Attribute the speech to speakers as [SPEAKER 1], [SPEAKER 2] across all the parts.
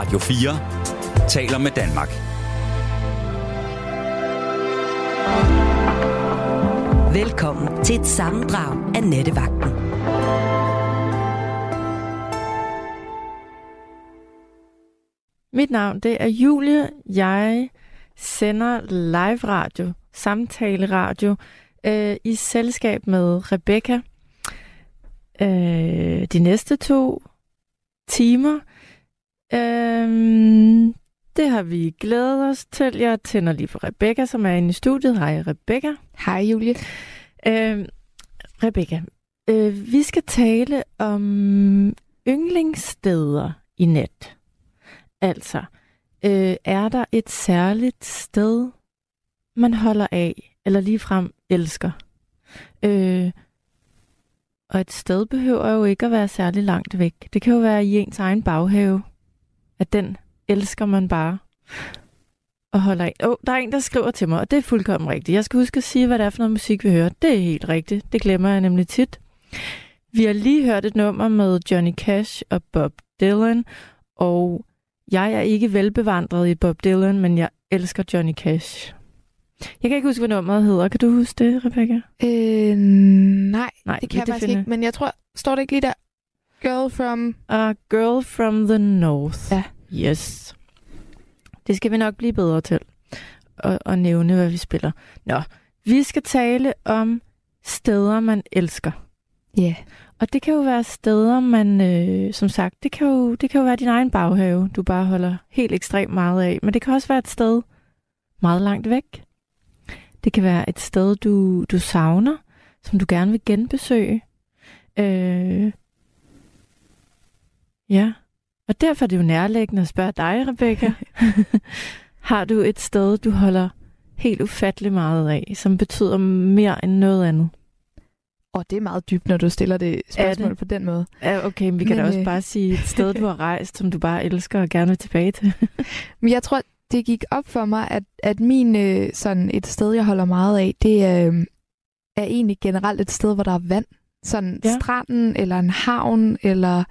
[SPEAKER 1] Radio 4 taler med Danmark.
[SPEAKER 2] Velkommen til et sammendrag af Nettevagten.
[SPEAKER 3] Mit navn det er Julie. Jeg sender live radio, samtale radio, øh, i selskab med Rebecca. Øh, de næste to timer. Øh, det har vi glædet os til. Jeg tænder lige for Rebecca, som er inde i studiet. Hej Rebecca.
[SPEAKER 4] Hej Julie.
[SPEAKER 3] Øh, Rebecca, øh, vi skal tale om yndlingssteder i net. Altså, øh, er der et særligt sted, man holder af, eller ligefrem elsker? Øh, og et sted behøver jo ikke at være særlig langt væk. Det kan jo være i ens egen baghave, at den elsker man bare og holder af. Åh, oh, der er en, der skriver til mig, og det er fuldkommen rigtigt. Jeg skal huske at sige, hvad det er for noget musik, vi hører. Det er helt rigtigt. Det glemmer jeg nemlig tit. Vi har lige hørt et nummer med Johnny Cash og Bob Dylan, og jeg er ikke velbevandret i Bob Dylan, men jeg elsker Johnny Cash. Jeg kan ikke huske, hvad nummeret hedder. Kan du huske det, Rebecca?
[SPEAKER 4] Øh, nej,
[SPEAKER 3] Nej,
[SPEAKER 4] det kan jeg faktisk
[SPEAKER 3] finder-
[SPEAKER 4] ikke. Men jeg tror, står det ikke lige der? Girl from...
[SPEAKER 3] A Girl from the North.
[SPEAKER 4] Ja.
[SPEAKER 3] Yes. Det skal vi nok blive bedre til at, at nævne, hvad vi spiller. Nå, vi skal tale om steder, man elsker.
[SPEAKER 4] Ja. Yeah.
[SPEAKER 3] Og det kan jo være steder, man, øh, som sagt, det kan, jo, det kan jo være din egen baghave, du bare holder helt ekstremt meget af. Men det kan også være et sted meget langt væk. Det kan være et sted, du, du savner, som du gerne vil genbesøge. Øh, ja, og derfor er det jo nærliggende at spørge dig, Rebecca. Har du et sted, du holder helt ufattelig meget af, som betyder mere end noget andet?
[SPEAKER 4] Og det er meget dybt, når du stiller det spørgsmål
[SPEAKER 3] det?
[SPEAKER 4] på den måde.
[SPEAKER 3] Ja, okay, men vi kan
[SPEAKER 4] Men,
[SPEAKER 3] da også
[SPEAKER 4] øh,
[SPEAKER 3] bare sige et sted, du har rejst, som du bare elsker og gerne vil tilbage til.
[SPEAKER 4] Men jeg tror, det gik op for mig, at, at min øh, sådan et sted, jeg holder meget af, det er, øh, er egentlig generelt et sted, hvor der er vand. Sådan
[SPEAKER 3] Ja.
[SPEAKER 4] ja. stranden, eller en havn, eller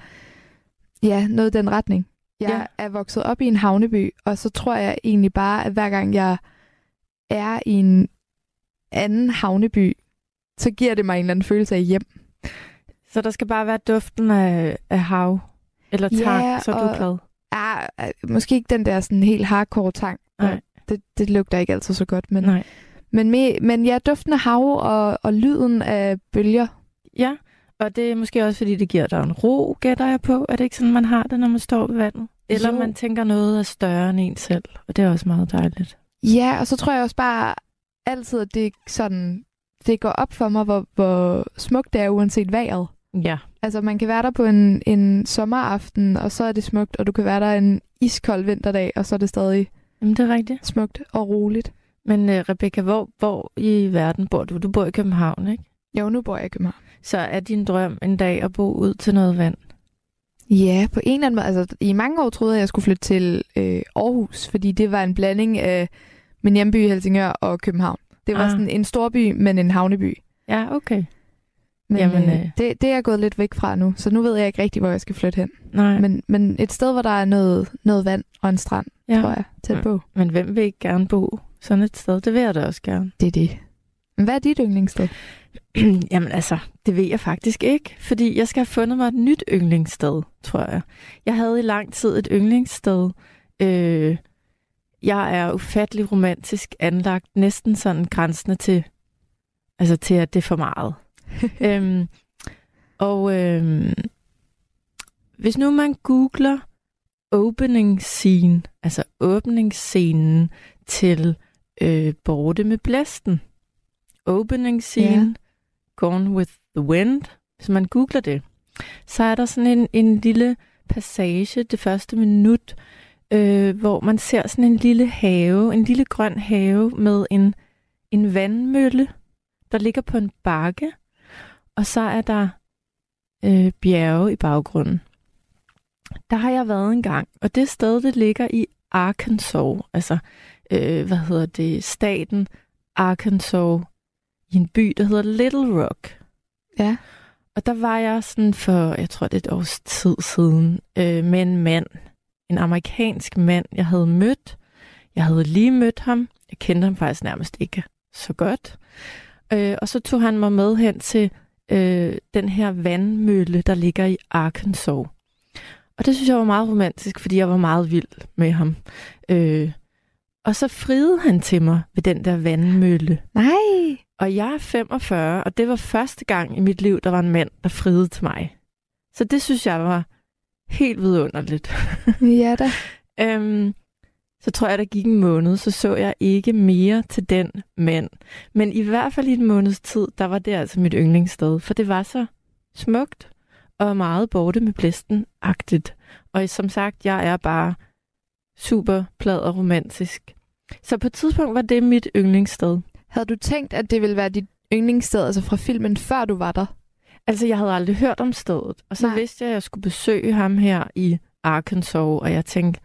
[SPEAKER 4] ja, noget i den retning. Jeg
[SPEAKER 3] Ja.
[SPEAKER 4] ja. er vokset op i en havneby, og så tror jeg egentlig bare, at hver gang jeg er i en anden havneby, så giver det mig en eller anden følelse af hjem.
[SPEAKER 3] Så der skal bare være duften af, af hav eller tang,
[SPEAKER 4] Ja,
[SPEAKER 3] så er du
[SPEAKER 4] og-
[SPEAKER 3] glad.
[SPEAKER 4] Ah, ah, måske ikke den der sådan helt hardcore tang.
[SPEAKER 3] Nej.
[SPEAKER 4] Det, det lugter ikke altid så godt, men,
[SPEAKER 3] Nej.
[SPEAKER 4] men, med, men ja, duften af hav og, og lyden af bølger.
[SPEAKER 3] Ja, og det er måske også, fordi det giver dig en ro, gætter jeg på. Er det ikke sådan, man har det, når man står ved vandet? Eller
[SPEAKER 4] Jo.
[SPEAKER 3] man tænker noget er større end en selv, og det er også meget dejligt.
[SPEAKER 4] Ja, og så tror jeg også bare altid, at det sådan, det går op for mig, hvor, hvor smukt det er, uanset vejret.
[SPEAKER 3] Ja,
[SPEAKER 4] Altså, man kan være der på en, en sommeraften, og så er det smukt, og du kan være der en iskold vinterdag, og så er det stadig
[SPEAKER 3] Jamen, det er rigtigt.
[SPEAKER 4] smukt og roligt.
[SPEAKER 3] Men uh, Rebecca, hvor, hvor i verden bor du? Du bor i København, ikke?
[SPEAKER 4] Jo, nu bor jeg i København.
[SPEAKER 3] Så er din drøm en dag at bo ud til noget vand?
[SPEAKER 4] Ja, på en eller anden måde. Altså, I mange år troede jeg, at jeg skulle flytte til øh, Aarhus, fordi det var en blanding af min hjemby Helsingør og København. Det var
[SPEAKER 3] Ah.
[SPEAKER 4] sådan en storby, men en havneby.
[SPEAKER 3] Ja, okay.
[SPEAKER 4] Men
[SPEAKER 3] Jamen, øh.
[SPEAKER 4] øh, det, det er jeg gået lidt væk fra nu, så nu ved jeg ikke rigtig, hvor jeg skal flytte hen.
[SPEAKER 3] Nej, men,
[SPEAKER 4] Men, et sted, hvor der er noget, noget vand og en strand,
[SPEAKER 3] ja.
[SPEAKER 4] tror jeg, tæt
[SPEAKER 3] Ja.
[SPEAKER 4] på.
[SPEAKER 3] men hvem vil ikke gerne bo sådan et sted? Det vil jeg da også gerne.
[SPEAKER 4] Det er det. Men hvad er dit yndlingssted?
[SPEAKER 3] Jamen altså, det ved jeg faktisk ikke, fordi jeg skal have fundet mig et nyt yndlingssted, tror jeg. Jeg havde i lang tid et yndlingssted. Øh, jeg er ufattelig romantisk anlagt, næsten sådan grænsende til, altså til at det er for meget. øhm, og øhm, hvis nu man googler opening scene, altså åbningsscenen til øh, Borte med Blæsten, opening scene,
[SPEAKER 4] Ja.
[SPEAKER 3] Gone with the Wind, hvis man googler det, så er der sådan en, en lille passage, det første minut, øh, hvor man ser sådan en lille have, en lille grøn have med en, en vandmølle, der ligger på en bakke, og så er der øh, bjerge i baggrunden. Der har jeg været en gang, og det sted, det ligger i Arkansas, altså, øh, hvad hedder det, staten Arkansas, i en by, der hedder Little Rock.
[SPEAKER 4] Ja.
[SPEAKER 3] Og der var jeg sådan for, jeg tror det er et års tid siden, øh, med en mand en amerikansk mand, jeg havde mødt. Jeg havde lige mødt ham. Jeg kendte ham faktisk nærmest ikke så godt. Øh, og så tog han mig med hen til øh, den her vandmølle, der ligger i Arkansas. Og det synes jeg var meget romantisk, fordi jeg var meget vild med ham. Øh, og så friede han til mig ved den der vandmølle.
[SPEAKER 4] Nej.
[SPEAKER 3] Og jeg er 45, og det var første gang i mit liv, der var en mand, der friede til mig. Så det synes jeg var helt vidunderligt.
[SPEAKER 4] Ja da.
[SPEAKER 3] øhm, så tror jeg, der gik en måned, så så jeg ikke mere til den mand. Men i hvert fald i en måneds tid, der var det altså mit yndlingssted, for det var så smukt og meget borte med blæsten-agtigt. Og som sagt, jeg er bare super plad og romantisk. Så på et tidspunkt var det mit yndlingssted.
[SPEAKER 4] Havde du tænkt, at det ville være dit yndlingssted, altså fra filmen, før du var der?
[SPEAKER 3] Altså, jeg havde aldrig hørt om stedet. Og så
[SPEAKER 4] Nej.
[SPEAKER 3] vidste jeg, at jeg skulle besøge ham her i Arkansas, og jeg tænkte,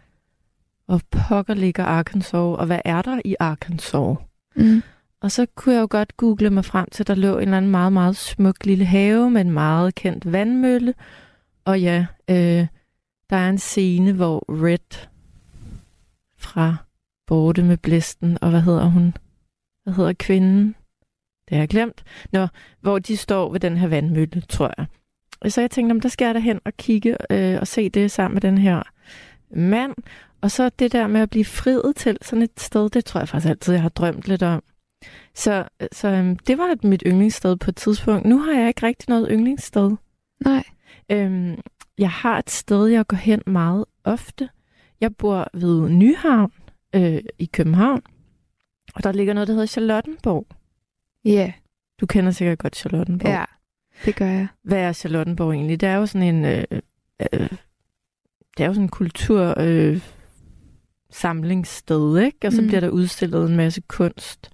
[SPEAKER 3] hvor pokker ligger Arkansas, og hvad er der i Arkansas?
[SPEAKER 4] Mm.
[SPEAKER 3] Og så kunne jeg jo godt google mig frem til, at der lå en eller anden meget, meget smuk lille have med en meget kendt vandmølle. Og ja, øh, der er en scene, hvor Red fra Borte med Blæsten, og hvad hedder hun? Hvad hedder kvinden? Det har jeg glemt. Nå, hvor de står ved den her vandmølle, tror jeg. Så jeg tænkte, om der skal jeg derhen og kigge øh, og se det sammen med den her mand. Og så det der med at blive friet til sådan et sted, det tror jeg faktisk altid, jeg har drømt lidt om. Så, så øhm, det var mit yndlingssted på et tidspunkt. Nu har jeg ikke rigtig noget yndlingssted.
[SPEAKER 4] Nej.
[SPEAKER 3] Øhm, jeg har et sted, jeg går hen meget ofte. Jeg bor ved Nyhavn øh, i København. Og der ligger noget, der hedder Charlottenborg.
[SPEAKER 4] Ja. Yeah.
[SPEAKER 3] Du kender sikkert godt Charlottenborg.
[SPEAKER 4] Ja, det gør jeg.
[SPEAKER 3] Hvad er Charlottenborg egentlig? Det er jo sådan en... Øh, øh, det er jo sådan en kultur... Øh, samlingssted, ikke? Og så
[SPEAKER 4] Mm.
[SPEAKER 3] bliver der udstillet en masse kunst.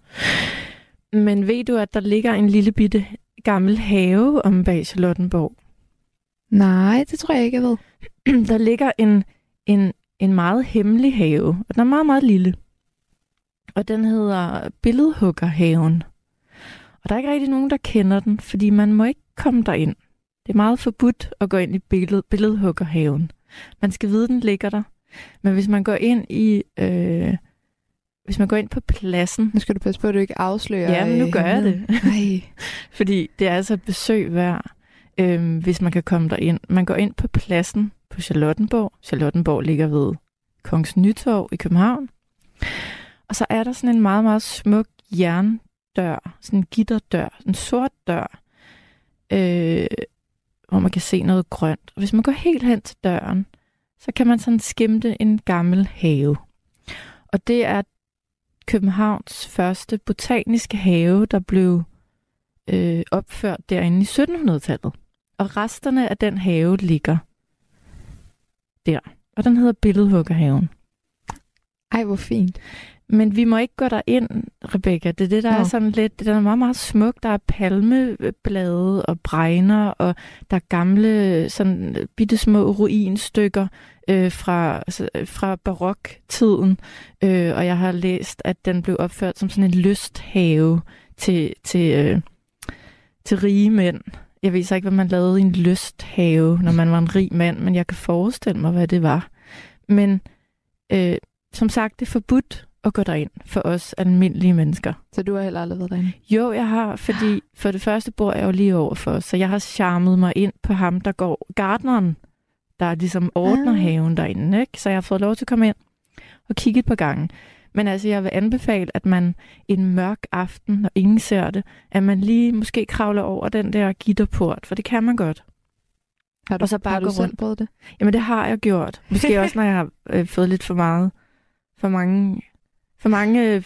[SPEAKER 3] Men ved du, at der ligger en lille bitte gammel have om bag Charlottenborg?
[SPEAKER 4] Nej, det tror jeg ikke, jeg ved.
[SPEAKER 3] der ligger en, en, en meget hemmelig have, og den er meget, meget lille. Og den hedder Billedhuggerhaven. Og der er ikke rigtig nogen, der kender den, fordi man må ikke komme derind. Det er meget forbudt at gå ind i billed, Billedhuggerhaven. Man skal vide, den ligger der. Men hvis man går ind i... Øh, hvis man går ind på pladsen,
[SPEAKER 4] Nu skal du passe på, at du ikke afslører.
[SPEAKER 3] Ja, men nu
[SPEAKER 4] øh,
[SPEAKER 3] gør jeg
[SPEAKER 4] hemmeligheden. Nej.
[SPEAKER 3] fordi det er altså et besøg værd, øhm, hvis man kan komme derind. Man går ind på pladsen på Charlottenborg. Charlottenborg ligger ved Kongens Nytorv i København. Og så er der sådan en meget, meget smuk jerndør, sådan en gitterdør, en sort dør, øh, hvor man kan se noget grønt. Og hvis man går helt hen til døren, så kan man sådan skimte en gammel have. Og det er Københavns første botaniske have, der blev øh, opført derinde i 1700-tallet. Og resterne af den have ligger der. Og den hedder Billedhuggerhaven.
[SPEAKER 4] Ej, hvor fint.
[SPEAKER 3] Men vi må ikke gå der ind, Rebecca. Det er det, der
[SPEAKER 4] Nå.
[SPEAKER 3] er sådan lidt... Det er meget, meget smukt. Der er palmeblade og bregner, og der er gamle, sådan bitte små ruinstykker øh, fra, altså, fra baroktiden. Øh, og jeg har læst, at den blev opført som sådan en lysthave til, til, øh, til rige mænd. Jeg ved så ikke, hvad man lavede i en lysthave, når man var en rig mand, men jeg kan forestille mig, hvad det var. Men øh, som sagt, det er forbudt at gå derind for os almindelige mennesker.
[SPEAKER 4] Så du har heller aldrig været derinde?
[SPEAKER 3] Jo, jeg har, fordi for det første bor jeg jo lige overfor, så jeg har charmet mig ind på ham, der går gardneren, der ligesom ordner
[SPEAKER 4] Ah.
[SPEAKER 3] haven derinde, ikke? Så jeg har fået lov til at komme ind og kigge et par gange. Men altså, jeg vil anbefale, at man en mørk aften, når ingen ser det, at man lige måske kravler over den der gitterport, for det kan man godt.
[SPEAKER 4] Har du,
[SPEAKER 3] Og så bare
[SPEAKER 4] har du
[SPEAKER 3] gå
[SPEAKER 4] selv
[SPEAKER 3] rundt.
[SPEAKER 4] prøvet det?
[SPEAKER 3] Jamen, det har jeg gjort. Måske også, når jeg har øh, fået lidt for meget, for mange, for mange øh,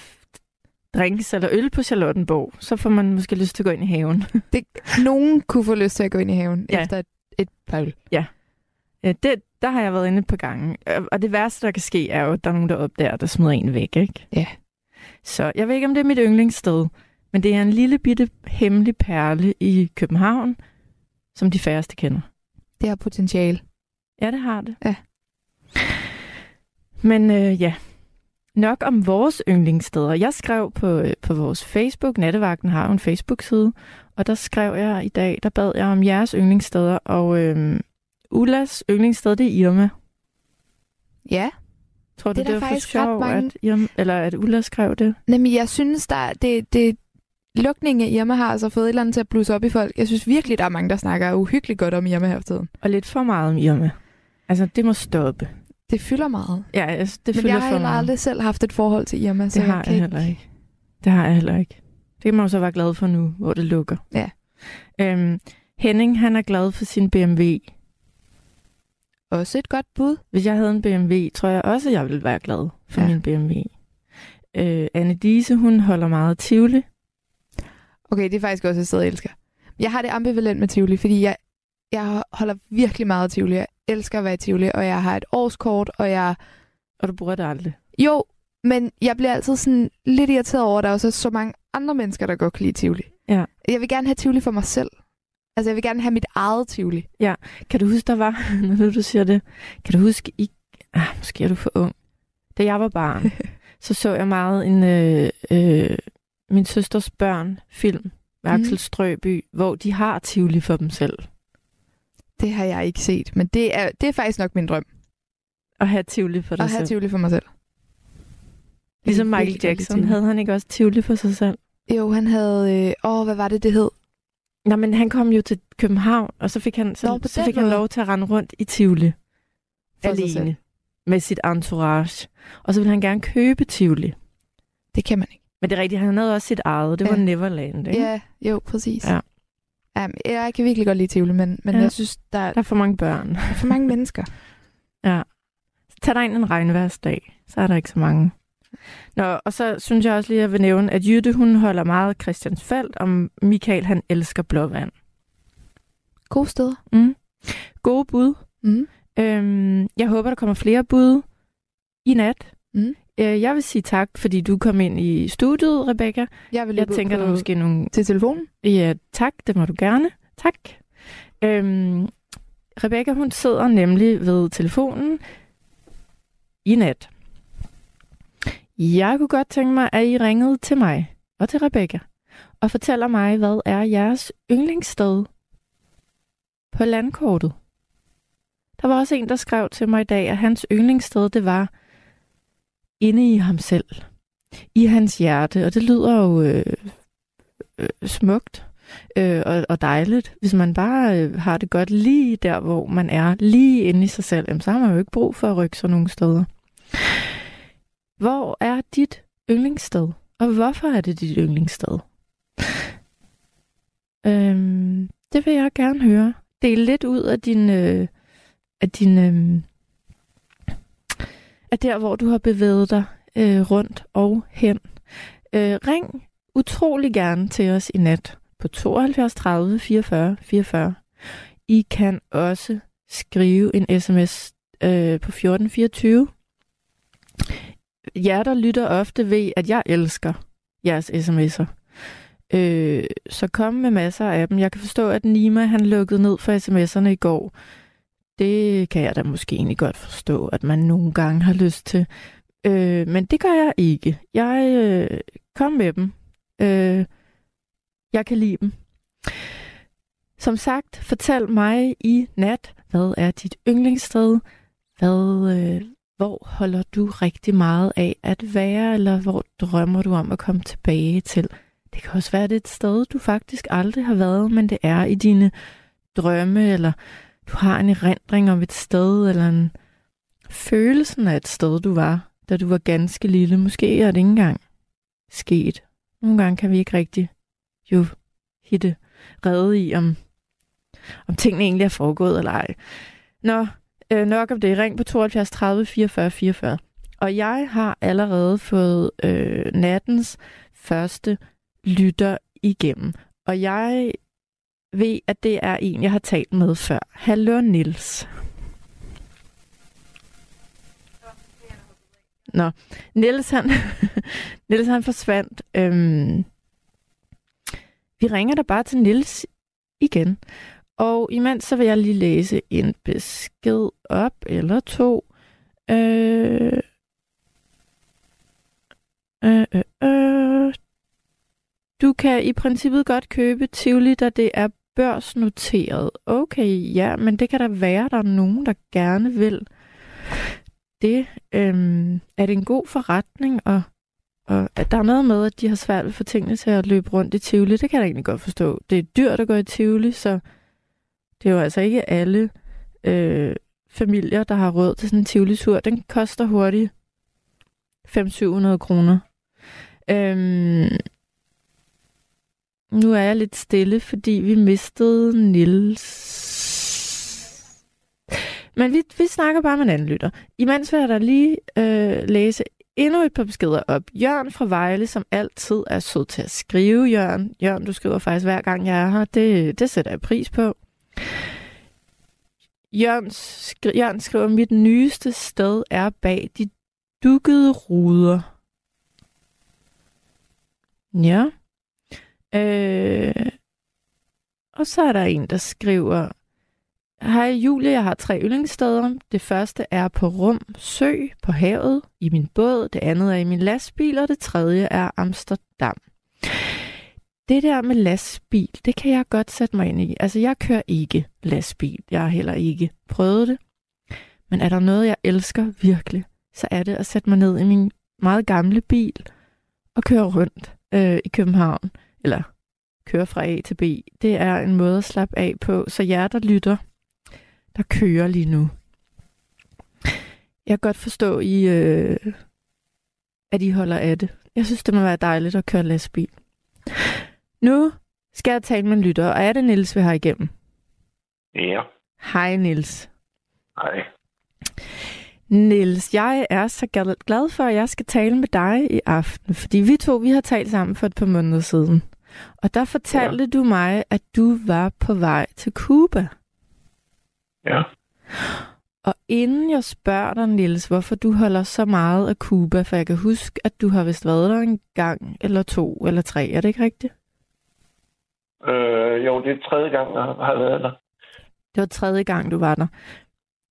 [SPEAKER 3] drinks eller øl på Charlottenborg, så får man måske lyst til at gå ind i haven.
[SPEAKER 4] det? Nogen kunne få lyst til at gå ind i haven
[SPEAKER 3] Ja.
[SPEAKER 4] efter et, et par øl.
[SPEAKER 3] Ja, det, der har jeg været inde et par gange. Øh, Og det værste, der kan ske, er jo, at der er nogen, der opdager, der smider en væk, ikke?
[SPEAKER 4] Ja.
[SPEAKER 3] Så jeg ved ikke, om det er mit yndlingssted, men det er en lille bitte hemmelig perle i København, som de færreste kender.
[SPEAKER 4] Det har potentiale.
[SPEAKER 3] Ja, det har det.
[SPEAKER 4] Ja.
[SPEAKER 3] Men øh, ja, nok om vores yndlingssteder. Jeg skrev på, øh, på vores Facebook, Nattevagten har jo en Facebook-side, og der skrev jeg i dag, der bad jeg om jeres yndlingssteder, og øh, Ullas yndlingssted, det er Irma.
[SPEAKER 4] Ja,
[SPEAKER 3] Tror du,
[SPEAKER 4] Det
[SPEAKER 3] det,
[SPEAKER 4] er
[SPEAKER 3] var for
[SPEAKER 4] faktisk ret
[SPEAKER 3] sjov,
[SPEAKER 4] mange-
[SPEAKER 3] at, Irma, eller at Ulla skrev det?
[SPEAKER 4] Nemlig, jeg synes, der det, det lukningen af Irma har altså fået et eller andet til at blusse op i folk. Jeg synes virkelig, der er mange, der snakker uhyggeligt godt om Irma her for tiden.
[SPEAKER 3] Og lidt for meget om Irma. Altså, det må stoppe.
[SPEAKER 4] Det fylder meget.
[SPEAKER 3] Ja, det
[SPEAKER 4] Men
[SPEAKER 3] fylder
[SPEAKER 4] jeg har heller aldrig selv haft et forhold til Irma, så
[SPEAKER 3] Det har
[SPEAKER 4] jeg
[SPEAKER 3] jeg heller ikke. Det har jeg heller ikke. Det kan man jo så være glad for nu, hvor det lukker.
[SPEAKER 4] Ja.
[SPEAKER 3] Øhm, Henning, han er glad for sin BMW.
[SPEAKER 4] Også et godt bud.
[SPEAKER 3] Hvis jeg havde en BMW, tror jeg også, jeg ville være glad for
[SPEAKER 4] Ja.
[SPEAKER 3] min BMW. Øh, Anne Dise, hun holder meget Tivoli.
[SPEAKER 4] Okay, det er faktisk også et sted, jeg elsker. Jeg har det ambivalent med Tivoli, fordi jeg, jeg holder virkelig meget af Tivoli. Jeg elsker at være i Tivoli, og jeg har et årskort, og jeg...
[SPEAKER 3] Og du bruger det aldrig.
[SPEAKER 4] Jo, men jeg bliver altid sådan lidt irriteret over, at der også er så mange andre mennesker, der godt kan lide Tivoli.
[SPEAKER 3] Ja.
[SPEAKER 4] Jeg vil gerne have Tivoli for mig selv. Altså, jeg vil gerne have mit eget Tivoli.
[SPEAKER 3] Kan du huske, der var, når du siger det, kan du huske, i, ah, måske er du for ung. Da jeg var barn, så så jeg meget en, øh, øh, min søsters børn film med
[SPEAKER 4] Mhm.
[SPEAKER 3] Axel Strøby, hvor de har Tivoli for dem selv.
[SPEAKER 4] Det har jeg ikke set, men det er, det er faktisk nok min drøm.
[SPEAKER 3] At have Tivoli for dig
[SPEAKER 4] At have
[SPEAKER 3] selv.
[SPEAKER 4] Tivoli for mig selv.
[SPEAKER 3] Ligesom Michael Jackson, havde han ikke også Tivoli for sig selv?
[SPEAKER 4] Jo, han havde... Øh, åh, hvad var det, det hed?
[SPEAKER 3] Nej, men han kom jo til København, og så fik han, så,
[SPEAKER 4] Nå,
[SPEAKER 3] så fik han lov til at rende rundt i Tivoli.
[SPEAKER 4] For
[SPEAKER 3] alene. Med sit entourage. Og så ville han gerne købe Tivoli.
[SPEAKER 4] Det kan man ikke.
[SPEAKER 3] Men det er rigtigt, han havde også sit eget. Det var
[SPEAKER 4] Ja.
[SPEAKER 3] Neverland, ikke?
[SPEAKER 4] Ja, jo, præcis.
[SPEAKER 3] Ja.
[SPEAKER 4] Jamen, jeg kan virkelig godt lide Tivoli, men, men
[SPEAKER 3] Ja.
[SPEAKER 4] jeg synes, der er
[SPEAKER 3] Der er for mange børn.
[SPEAKER 4] for mange mennesker.
[SPEAKER 3] Ja. Så tag dig ind en regnværsdag. Så er der ikke så mange. Nå, og så synes jeg også lige, at jeg vil nævne, at Jytte, hun holder meget af Christiansfeld, og Michael, han elsker blåvand.
[SPEAKER 4] Gode steder.
[SPEAKER 3] Mm. Gode bud.
[SPEAKER 4] Mm.
[SPEAKER 3] Øhm, jeg håber, der kommer flere bud i nat.
[SPEAKER 4] Mm.
[SPEAKER 3] Øh, jeg vil sige tak, fordi du kom ind i studiet, Rebecca.
[SPEAKER 4] Jeg vil
[SPEAKER 3] Jeg tænker,
[SPEAKER 4] på,
[SPEAKER 3] der er måske nogle...
[SPEAKER 4] til telefonen.
[SPEAKER 3] Ja, tak, det må du gerne. Tak. Øhm, Rebecca, hun sidder nemlig ved telefonen i nat. Jeg kunne godt tænke mig, at I ringede til mig og til Rebecca og fortæller mig, hvad er jeres yndlingssted på landkortet. Der var også en, der skrev til mig i dag, at hans yndlingssted, det var inde i ham selv. I hans hjerte, og det lyder jo øh, øh, smukt øh, og, og dejligt. Hvis man bare øh, har det godt lige der, hvor man er, lige inde i sig selv, jamen, så har man jo ikke brug for at rykke sig nogen steder. Hvor er dit yndlingssted? Og hvorfor er det dit yndlingssted? Øhm, det vil jeg gerne høre. Del lidt ud af din, øh, af din øh, af der, hvor du har bevæget dig øh, rundt og hen. Øh, ring utrolig gerne til os i nat på 72 30 44 44. I kan også skrive en sms øh, på 1424. Jer, der lytter ofte, ved, at jeg elsker jeres sms'er. Øh, så kom med masser af dem. Jeg kan forstå, at Nima han lukkede ned for sms'erne i går. Det kan jeg da måske egentlig godt forstå, at man nogle gange har lyst til. Øh, men det gør jeg ikke. Jeg øh, kom med dem. Øh, jeg kan lide dem. Som sagt, fortæl mig i nat, hvad er dit yndlingssted? Hvad, øh, hvor holder du rigtig meget af at være, eller hvor drømmer du om at komme tilbage til? Det kan også være, at det er et sted, du faktisk aldrig har været, men det er i dine drømme, eller du har en erindring om et sted, eller en følelsen af et sted, du var, da du var ganske lille. Måske er det ikke engang sket. Nogle gange kan vi ikke rigtig jo hitte redde i, om, om tingene egentlig er foregået eller ej. Nå, øh, nok om det. Ring på 72 30 44 44. Og jeg har allerede fået øh, nattens første lytter igennem. Og jeg ved, at det er en, jeg har talt med før. Hallo, Nils. Nå, Niels han, Niels han forsvandt. Øhm, vi ringer da bare til Niels igen. Og imens så vil jeg lige læse en besked op, eller to. Øh, øh, øh, øh. Du kan i princippet godt købe Tivoli, da det er børsnoteret. Okay, ja, men det kan da være, der er nogen, der gerne vil. det. Øhm, er det en god forretning, og, og at der er noget med, at de har svært ved at få tingene til at løbe rundt i Tivoli? Det kan jeg egentlig godt forstå. Det er dyrt at gå i Tivoli, så det er jo altså ikke alle øh, familier, der har råd til sådan en Tivoli-tur. Den koster hurtigt 500-700 kroner. Øhm, nu er jeg lidt stille, fordi vi mistede Nils. Men vi, vi snakker bare med en anden lytter. Imens vil jeg da lige øh, læse endnu et par beskeder op. Jørgen fra Vejle, som altid er sød til at skrive, Jørgen. Jørgen, du skriver faktisk hver gang, jeg er her. Det, det sætter jeg pris på. Jørgen, skri, Jørgen skriver, mit nyeste sted er bag de dukkede ruder. Ja. Øh, og så er der en, der skriver, Hej Julie, jeg har tre yndlingssteder. Det første er på Rum Sø på havet i min båd. Det andet er i min lastbil, og det tredje er Amsterdam. Det der med lastbil, det kan jeg godt sætte mig ind i. Altså, jeg kører ikke lastbil. Jeg har heller ikke prøvet det. Men er der noget, jeg elsker virkelig, så er det at sætte mig ned i min meget gamle bil og køre rundt øh, i København. Eller køre fra A til B. Det er en måde at slappe af på. Så jer, der lytter, der kører lige nu. Jeg kan godt forstå, I, øh, at I holder af det. Jeg synes, det må være dejligt at køre lastbil. Nu skal jeg tale med en lytter, og er det Nils, vi har igennem?
[SPEAKER 5] Ja.
[SPEAKER 3] Hej Nils.
[SPEAKER 5] Hej.
[SPEAKER 3] Nils, jeg er så glad for, at jeg skal tale med dig i aften, fordi vi to vi har talt sammen for et par måneder siden. Og der fortalte ja. du mig, at du var på vej til Cuba.
[SPEAKER 5] Ja.
[SPEAKER 3] Og inden jeg spørger dig, Nils, hvorfor du holder så meget af Cuba, for jeg kan huske, at du har vist været der en gang, eller to, eller tre. Er det ikke rigtigt?
[SPEAKER 5] Øh, jo, det er tredje gang, jeg har været der.
[SPEAKER 3] Det var tredje gang, du var der.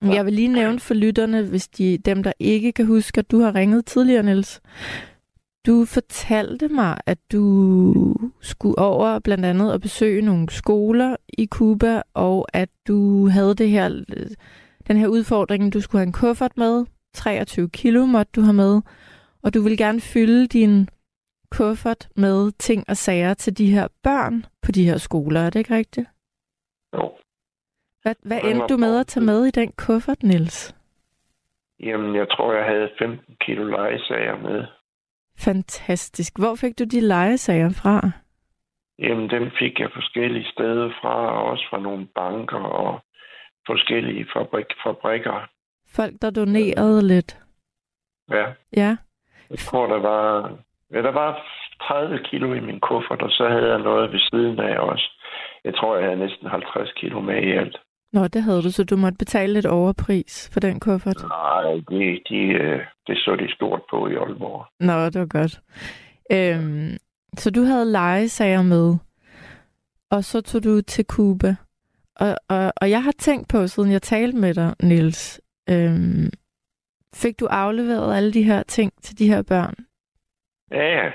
[SPEAKER 3] Jeg vil lige nævne for lytterne, hvis de dem, der ikke kan huske, at du har ringet tidligere, Niels. Du fortalte mig, at du skulle over blandt andet at besøge nogle skoler i Cuba, og at du havde det her, den her udfordring, du skulle have en kuffert med. 23 kilo måtte du have med. Og du vil gerne fylde din kuffert med ting og sager til de her børn på de her skoler. Er det ikke rigtigt?
[SPEAKER 5] Jo.
[SPEAKER 3] Hvad, hvad endte du med at tage med i den kuffert, Nils?
[SPEAKER 5] Jamen, jeg tror, jeg havde 15 kilo legesager med.
[SPEAKER 3] Fantastisk. Hvor fik du de legesager fra?
[SPEAKER 5] Jamen, dem fik jeg forskellige steder fra, og også fra nogle banker og forskellige fabrik fabrikker.
[SPEAKER 3] Folk, der donerede ja. lidt?
[SPEAKER 5] Ja.
[SPEAKER 3] Ja.
[SPEAKER 5] Jeg tror, der var, ja, der var 30 kilo i min kuffert, og så havde jeg noget ved siden af også. Jeg tror, jeg havde næsten 50 kilo med i alt.
[SPEAKER 3] Nå, det havde du, så du måtte betale lidt overpris for den kuffert?
[SPEAKER 5] Nej, det, de, øh, det så de stort på i Aalborg.
[SPEAKER 3] Nå, det var godt. Øhm, så du havde legesager med, og så tog du til Cuba. Og, og, og jeg har tænkt på, siden jeg talte med dig, Nils, øhm, fik du afleveret alle de her ting til de her børn?
[SPEAKER 5] Ja,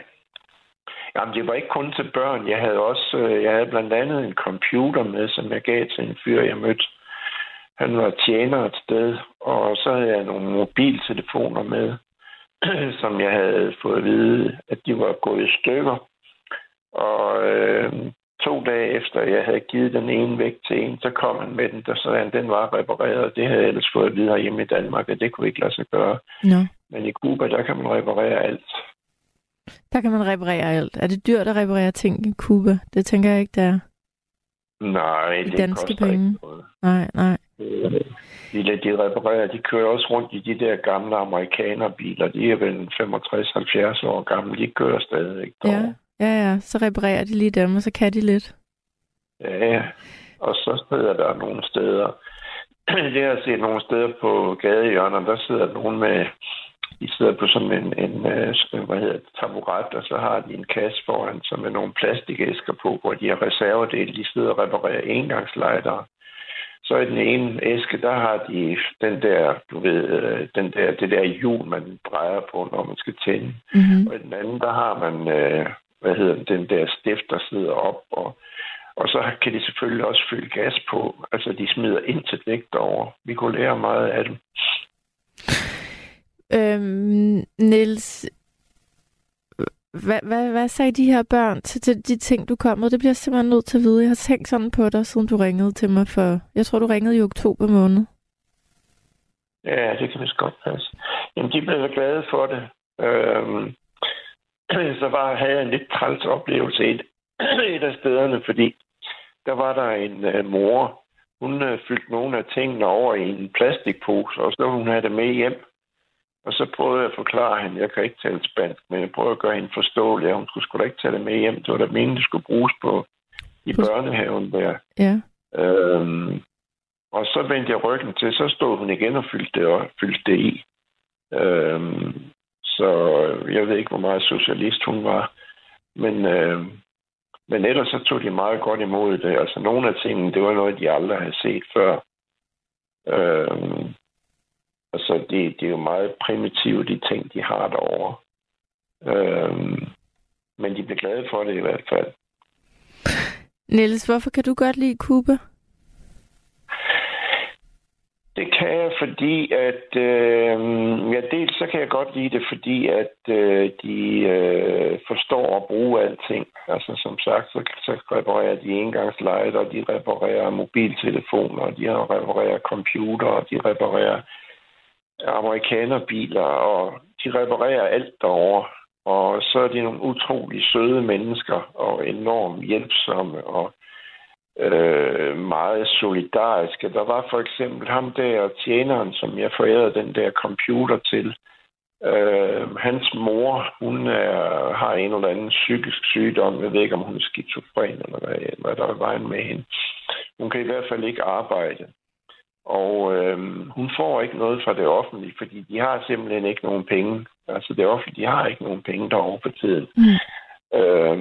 [SPEAKER 5] Jamen, det var ikke kun til børn. Jeg havde også, øh, jeg havde blandt andet en computer med, som jeg gav til en fyr, jeg mødte. Han var tjener et sted, og så havde jeg nogle mobiltelefoner med, som jeg havde fået at vide, at de var gået i stykker. Og øh, to dage efter, jeg havde givet den ene væk til en, så kom han med den, der han, den var repareret. Det havde jeg ellers fået at vide hjemme i Danmark, at det kunne ikke lade sig gøre.
[SPEAKER 3] No.
[SPEAKER 5] Men i Cuba, der kan man reparere alt.
[SPEAKER 3] Der kan man reparere alt. Er det dyrt at reparere ting i Cuba? Det tænker jeg ikke, det er.
[SPEAKER 5] Nej,
[SPEAKER 3] I
[SPEAKER 5] det
[SPEAKER 3] danske
[SPEAKER 5] koster
[SPEAKER 3] penge.
[SPEAKER 5] ikke noget.
[SPEAKER 3] Nej, nej.
[SPEAKER 5] De, de reparerer, de kører også rundt i de der gamle amerikanerbiler. De er vel 65-70 år gamle. De kører stadig.
[SPEAKER 3] Ja, ja, ja. Så reparerer de lige dem, og så kan de lidt.
[SPEAKER 5] Ja, ja. Og så sidder der nogle steder. Det har jeg set nogle steder på gadehjørner. Der sidder nogen med de sidder på sådan en, en øh, hvad hedder det, taburet, og så har de en kasse foran, som med nogle plastikæsker på, hvor de har reservedele. De sidder og reparerer engangslejder. Så i den ene æske, der har de den der, du ved, øh, den der, det der hjul, man drejer på, når man skal tænde.
[SPEAKER 3] Mm-hmm.
[SPEAKER 5] Og i den anden, der har man, øh, hvad hedder den, den der stift, der sidder op, og, og så kan de selvfølgelig også fylde gas på. Altså, de smider intet vægt over. Vi kunne lære meget af dem.
[SPEAKER 3] Øhm, Niels, hvad, hvad, hvad sagde de her børn til, til de ting, du kom med? Det bliver jeg simpelthen nødt til at vide. Jeg har tænkt sådan på dig, siden du ringede til mig for... Jeg tror, du ringede i oktober måned.
[SPEAKER 5] Ja, det kan vist godt passe. Jamen, de blev glade for det. Øhm, så var, havde jeg en lidt træls oplevelse et, et af stederne, fordi der var der en uh, mor, hun uh, fyldte nogle af tingene over i en plastikpose, og så hun havde det med hjem. Og så prøvede jeg at forklare hende, jeg kan ikke tale spansk, men jeg prøvede at gøre hende forståelig, hun skulle da ikke tage det med hjem. Det var da meningen, det skulle bruges på i børnehaven der.
[SPEAKER 3] Ja.
[SPEAKER 5] Øhm, og så vendte jeg ryggen til, så stod hun igen og fyldte det, og fyldte det i. Øhm, så jeg ved ikke, hvor meget socialist hun var. Men, øh, men ellers så tog de meget godt imod det. Altså nogle af tingene, det var noget, de aldrig havde set før. Øh, altså det, det er jo meget primitive, de ting, de har derovre. Øh, men de blev glade for det i hvert fald.
[SPEAKER 3] Niels, hvorfor kan du godt lide Cuba?
[SPEAKER 5] Det kan jeg, fordi at... Øh, ja, dels så kan jeg godt lide det, fordi at øh, de øh, forstår at bruge alting. Altså som sagt, så, så reparerer de engangslighter, de reparerer mobiltelefoner, de reparerer computer, de reparerer amerikanerbiler, og de reparerer alt derovre. Og så er de nogle utrolig søde mennesker, og enormt hjælpsomme, og øh, meget solidariske. Der var for eksempel ham der tjeneren, som jeg forærede den der computer til. Øh, hans mor, hun er, har en eller anden psykisk sygdom. Jeg ved ikke, om hun er skizofren eller hvad, hvad der er vejen med hende. Hun kan i hvert fald ikke arbejde. Og øh, hun får ikke noget fra det offentlige, fordi de har simpelthen ikke nogen penge. Altså det offentlige, de har ikke nogen penge derovre på tiden. Mm. Øh,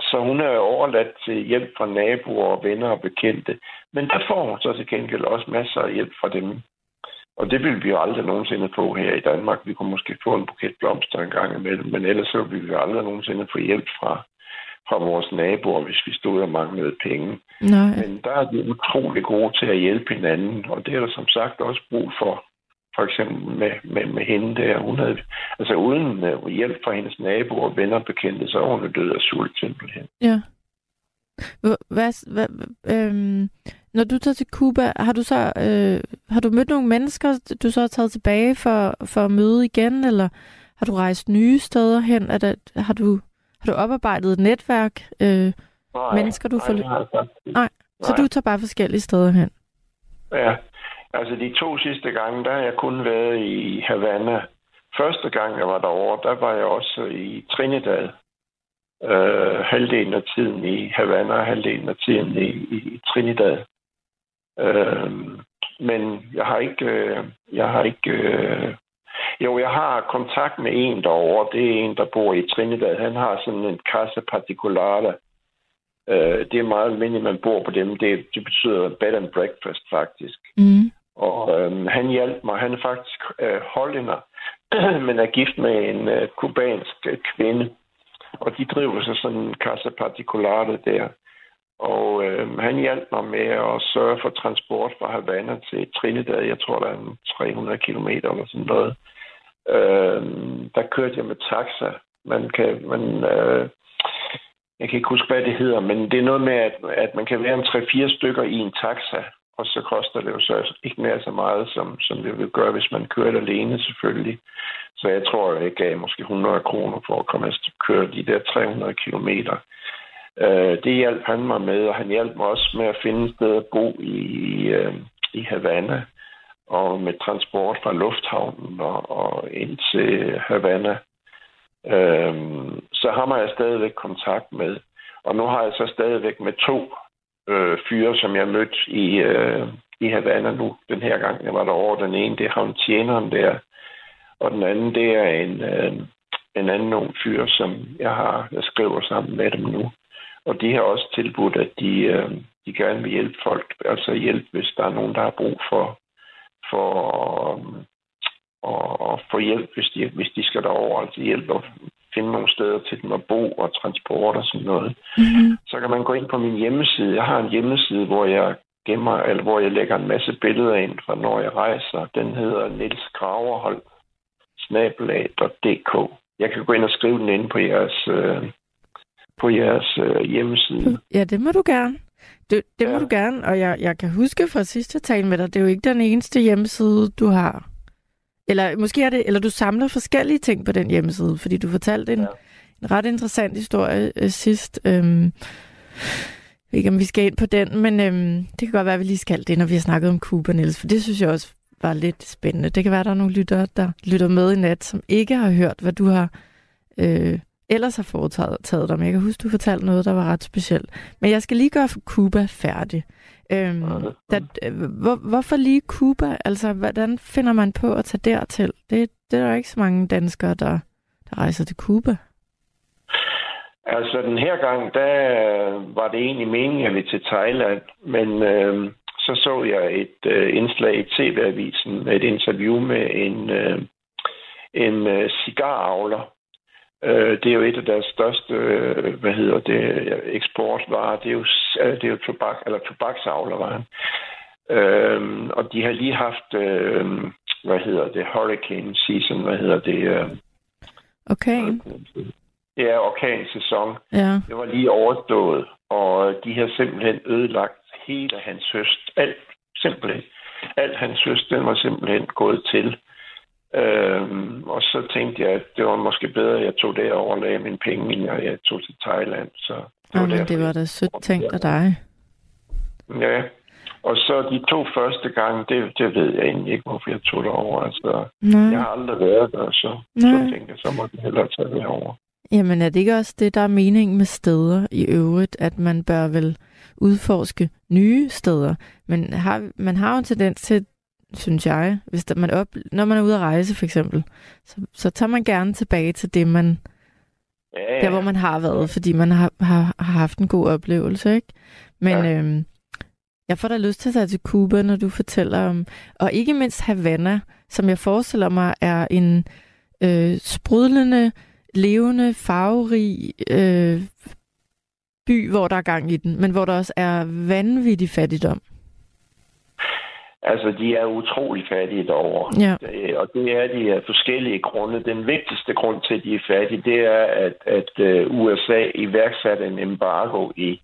[SPEAKER 5] så hun er overladt til hjælp fra naboer og venner og bekendte. Men der får hun så til gengæld også masser af hjælp fra dem. Og det vil vi jo aldrig nogensinde få her i Danmark. Vi kunne måske få en buket blomster en gang imellem, men ellers så vil vi aldrig nogensinde få hjælp fra, fra vores naboer, hvis vi stod og manglede penge.
[SPEAKER 3] Nej.
[SPEAKER 5] Men der er de utrolig gode til at hjælpe hinanden, og det er der som sagt også brug for for eksempel med, med, med hende der. Hun havde, altså uden uh, hjælp fra hendes naboer, venner og bekendte, så hun død af sult simpelthen.
[SPEAKER 3] Ja. Hvad, hvad, øhm, når du tager til Cuba, har du så øh, har du mødt nogle mennesker, du så har taget tilbage for, for at møde igen, eller har du rejst nye steder hen? Er det, har, du, har du oparbejdet et netværk? Øh, nej, mennesker, du
[SPEAKER 5] nej, får...
[SPEAKER 3] nej, nej, så du tager bare forskellige steder hen?
[SPEAKER 5] Ja, Altså de to sidste gange, der har jeg kun været i Havana. Første gang, jeg var derovre, der var jeg også i Trinidad. Øh, halvdelen af tiden i Havana, og halvdelen af tiden i, i, i Trinidad. Øh, men jeg har ikke... Øh, jeg har ikke øh, jo, jeg har kontakt med en derovre. Det er en, der bor i Trinidad. Han har sådan en casa particulare. Øh, det er meget almindeligt, man bor på dem. Det, det betyder bed and breakfast, faktisk.
[SPEAKER 3] Mm.
[SPEAKER 5] Og øh, han hjalp mig. Han er faktisk øh, hollænder, men er gift med en øh, kubansk øh, kvinde. Og de driver så sådan en casa particulare der. Og øh, han hjalp mig med at sørge for transport fra Havana til Trinidad. Jeg tror, der er 300 km eller sådan noget. Øh, der kørte jeg med taxa. Man kan, man, øh, jeg kan ikke huske, hvad det hedder, men det er noget med, at, at man kan være en 3-4 stykker i en taxa, og så koster det jo så ikke mere så meget, som, som det vil gøre, hvis man kører det alene selvfølgelig. Så jeg tror, jeg gav måske 100 kroner for at komme at køre de der 300 kilometer. Øh, det hjalp han mig med, og han hjalp mig også med at finde et sted at bo i, øh, i Havana, og med transport fra lufthavnen og, og ind til Havana. øhm, så har man jeg stadigvæk kontakt med. Og nu har jeg så stadigvæk med to øh, fyre, som jeg mødte i, øh, i Havana nu, den her gang, jeg var derovre. Den ene, det er ham tjeneren der, og den anden, det er en, øh, en anden ung fyr, som jeg har, jeg skriver sammen med dem nu. Og de har også tilbudt, at de, øh, de gerne vil hjælpe folk, altså hjælpe, hvis der er nogen, der har brug for, for og, og få hjælp, hvis de, hvis de skal derover, altså hjælp at finde nogle steder til dem at bo og transport og sådan noget. Mm-hmm. Så kan man gå ind på min hjemmeside. Jeg har en hjemmeside, hvor jeg gemmer, eller hvor jeg lægger en masse billeder ind fra, når jeg rejser. Den hedder Niels Graverhold snabelag.dk. Jeg kan gå ind og skrive den ind på jeres, øh, på jeres øh, hjemmeside.
[SPEAKER 3] Ja, det må du gerne. Det, det må
[SPEAKER 5] Ja.
[SPEAKER 3] du gerne, og jeg, jeg kan huske fra sidste tale med dig, det er jo ikke den eneste hjemmeside, du har. Eller måske er det, eller du samler forskellige ting på den hjemmeside, fordi du fortalte en,
[SPEAKER 5] Ja.
[SPEAKER 3] en ret interessant historie øh, sidst. Øhm, jeg ved ikke, om vi skal ind på den, men øhm, det kan godt være, at vi lige skal det, når vi har snakket om Cuba, Niels, for det synes jeg også var lidt spændende. Det kan være, at der er nogle lyttere, der lytter med i nat, som ikke har hørt, hvad du har øh, ellers har foretaget taget dig. Men jeg kan huske, du fortalte noget, der var ret specielt. Men jeg skal lige gøre Cuba færdig. Øhm,
[SPEAKER 5] Ja.
[SPEAKER 3] da, øh, hvor, hvorfor lige Cuba? Altså, hvordan finder man på at tage dertil? Det, det er der ikke så mange danskere, der, der rejser til Cuba.
[SPEAKER 5] Altså, den her gang, der øh, var det egentlig meningen, at ville til Thailand, men øh, så så jeg et øh, indslag i TV-avisen med et interview med en, øh, en øh, cigaravler. Øh, det er jo et af deres største, øh, hvad hedder det, eksportvarer. Det er jo, øh, det er jo tobak, eller tobaksavler, var han. Øh, og de har lige haft, øh, hvad hedder det, hurricane season, hvad hedder det? Øh,
[SPEAKER 3] Okay.
[SPEAKER 5] Ja, orkansæson.
[SPEAKER 3] Ja.
[SPEAKER 5] Det var lige overstået, og de har simpelthen ødelagt hele hans høst. Alt, simpelthen. Alt hans høst, den var simpelthen gået til. Øhm, og så tænkte jeg, at det var måske bedre, at jeg tog derover og lagde mine penge, end jeg, jeg tog til Thailand. Så det
[SPEAKER 3] Jamen,
[SPEAKER 5] derfor,
[SPEAKER 3] det var da sødt tænkt af dig.
[SPEAKER 5] Ja, og så de to første gange, det, det ved jeg egentlig ikke, hvorfor jeg tog derover. Altså,
[SPEAKER 3] Nej.
[SPEAKER 5] jeg har aldrig været der, så, så
[SPEAKER 3] Nej.
[SPEAKER 5] tænkte jeg, så må jeg hellere tage derover.
[SPEAKER 3] Jamen er det ikke også det, der er meningen med steder i øvrigt, at man bør vel udforske nye steder? Men har, man har jo en tendens til, synes jeg, hvis der, man op, når man er ude at rejse for eksempel, så, så tager man gerne tilbage til det, man,
[SPEAKER 5] Ja, ja.
[SPEAKER 3] der hvor man har været, fordi man har, har, har haft en god oplevelse, ikke? Men
[SPEAKER 5] Ja.
[SPEAKER 3] øhm, jeg får da lyst til at tage til Cuba, når du fortæller om, og ikke mindst Havana, som jeg forestiller mig er en øh, sprudlende, levende, farverig øh, by, hvor der er gang i den, men hvor der også er vanvittig fattigdom.
[SPEAKER 5] Altså, de er utrolig fattige derovre.
[SPEAKER 3] Ja.
[SPEAKER 5] Øh, Og det er de af forskellige grunde. Den vigtigste grund til, at de er fattige, det er, at, at øh, USA iværksatte en embargo i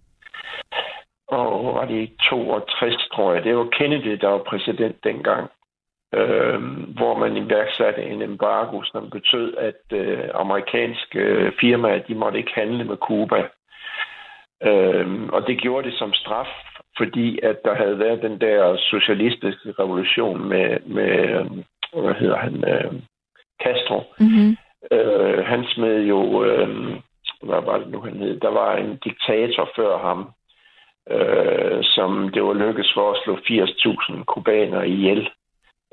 [SPEAKER 5] og var det i 62, tror jeg. Det var Kennedy, der var præsident dengang. Øh, hvor man iværksatte en embargo, som betød, at øh, amerikanske øh, firmaer, de måtte ikke handle med Cuba. Øh, og det gjorde det som straf, fordi at der havde været den der socialistiske revolution med, med hvad hedder han, øh, Castro.
[SPEAKER 3] Mm-hmm.
[SPEAKER 5] Øh, han smed jo, øh, hvad var det nu han hed, der var en diktator før ham, øh, som det var lykkedes for at slå 80.000 kubanere ihjel.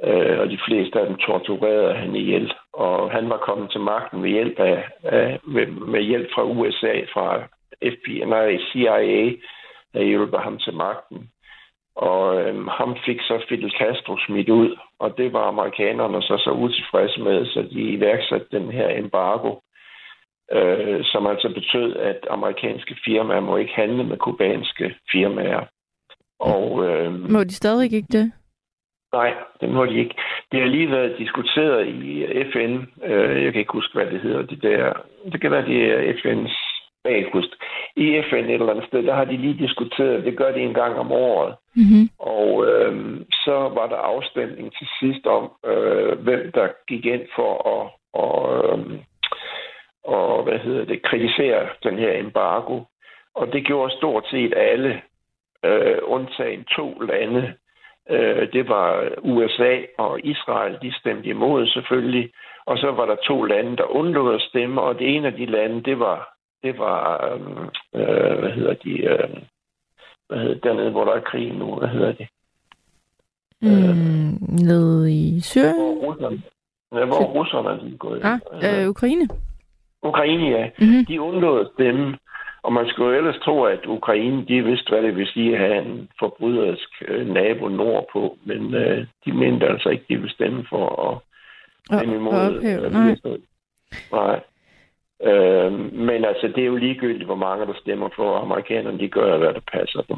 [SPEAKER 5] Øh, og de fleste af dem torturerede han ihjel. Og han var kommet til magten ved hjælp af, af med, med hjælp fra USA, fra FBI, nej, CIA, der hjælper ham til magten. Og øhm, ham fik så Fidel Castro smidt ud, og det var amerikanerne så så utilfredse med, så de iværksatte den her embargo, øh, som altså betød, at amerikanske firmaer må ikke handle med kubanske firmaer. Og øh,
[SPEAKER 3] Må de stadig ikke det?
[SPEAKER 5] nej, det må de ikke. Det har lige været diskuteret i FN. Øh, jeg kan ikke huske, hvad det hedder. Det, der, det kan være, det er FN's huske. I FN et eller andet sted, der har de lige diskuteret, det gør de en gang om året.
[SPEAKER 3] Mm-hmm.
[SPEAKER 5] Og øh, så var der afstemning til sidst om, øh, hvem der gik ind for at og, øh, og, hvad hedder det, kritisere den her embargo. Og det gjorde stort set alle, øh, undtagen to lande. Øh, det var USA og Israel, de stemte imod selvfølgelig. Og så var der to lande, der undlod at stemme, og det ene af de lande, det var, det var øh, hvad hedder de, øh, hvad hedder dernede, hvor der er krig nu, hvad hedder det?
[SPEAKER 3] Mm, nede i Syrien?
[SPEAKER 5] Hvor russerne, ja, hvor russerne er gået.
[SPEAKER 3] Ah, øh, Ukraine?
[SPEAKER 5] Ukraine, ja.
[SPEAKER 3] Mm-hmm.
[SPEAKER 5] De undlod at stemme, og man skulle jo ellers tro, at Ukraine, de vidste, hvad det vil sige at have en forbryderisk øh, nabo nordpå, men øh, de mente altså ikke, de ville stemme for at stemme imod.
[SPEAKER 3] Ophæve,
[SPEAKER 5] øh,
[SPEAKER 3] nej.
[SPEAKER 5] Nej. Øh, men altså, det er jo ligegyldigt, hvor mange der stemmer for. Amerikanerne, de gør, hvad der passer dem.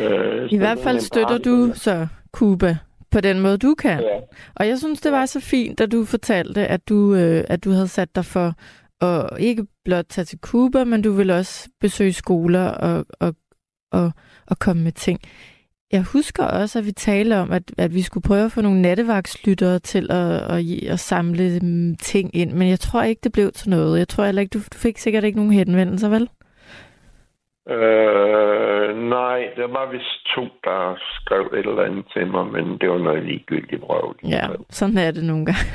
[SPEAKER 5] Øh,
[SPEAKER 3] I hvert fald støtter du så Cuba på den måde, du kan.
[SPEAKER 5] Ja.
[SPEAKER 3] Og jeg synes, det var så fint, da du fortalte, at du, øh, at du havde sat dig for at ikke blot tage til Cuba, men du ville også besøge skoler og, og, og, og komme med ting. Jeg husker også, at vi talte om, at, at vi skulle prøve at få nogle nattevagtslyttere til at, at, at samle mm, ting ind, men jeg tror ikke, det blev til noget. Jeg tror heller ikke, du, du fik sikkert ikke nogen henvendelser, vel?
[SPEAKER 5] Øh, nej, der var vist to, der skrev et eller andet til mig, men det var noget ligegyldigt brøv.
[SPEAKER 3] Ja,
[SPEAKER 5] skrev.
[SPEAKER 3] sådan er det nogle gange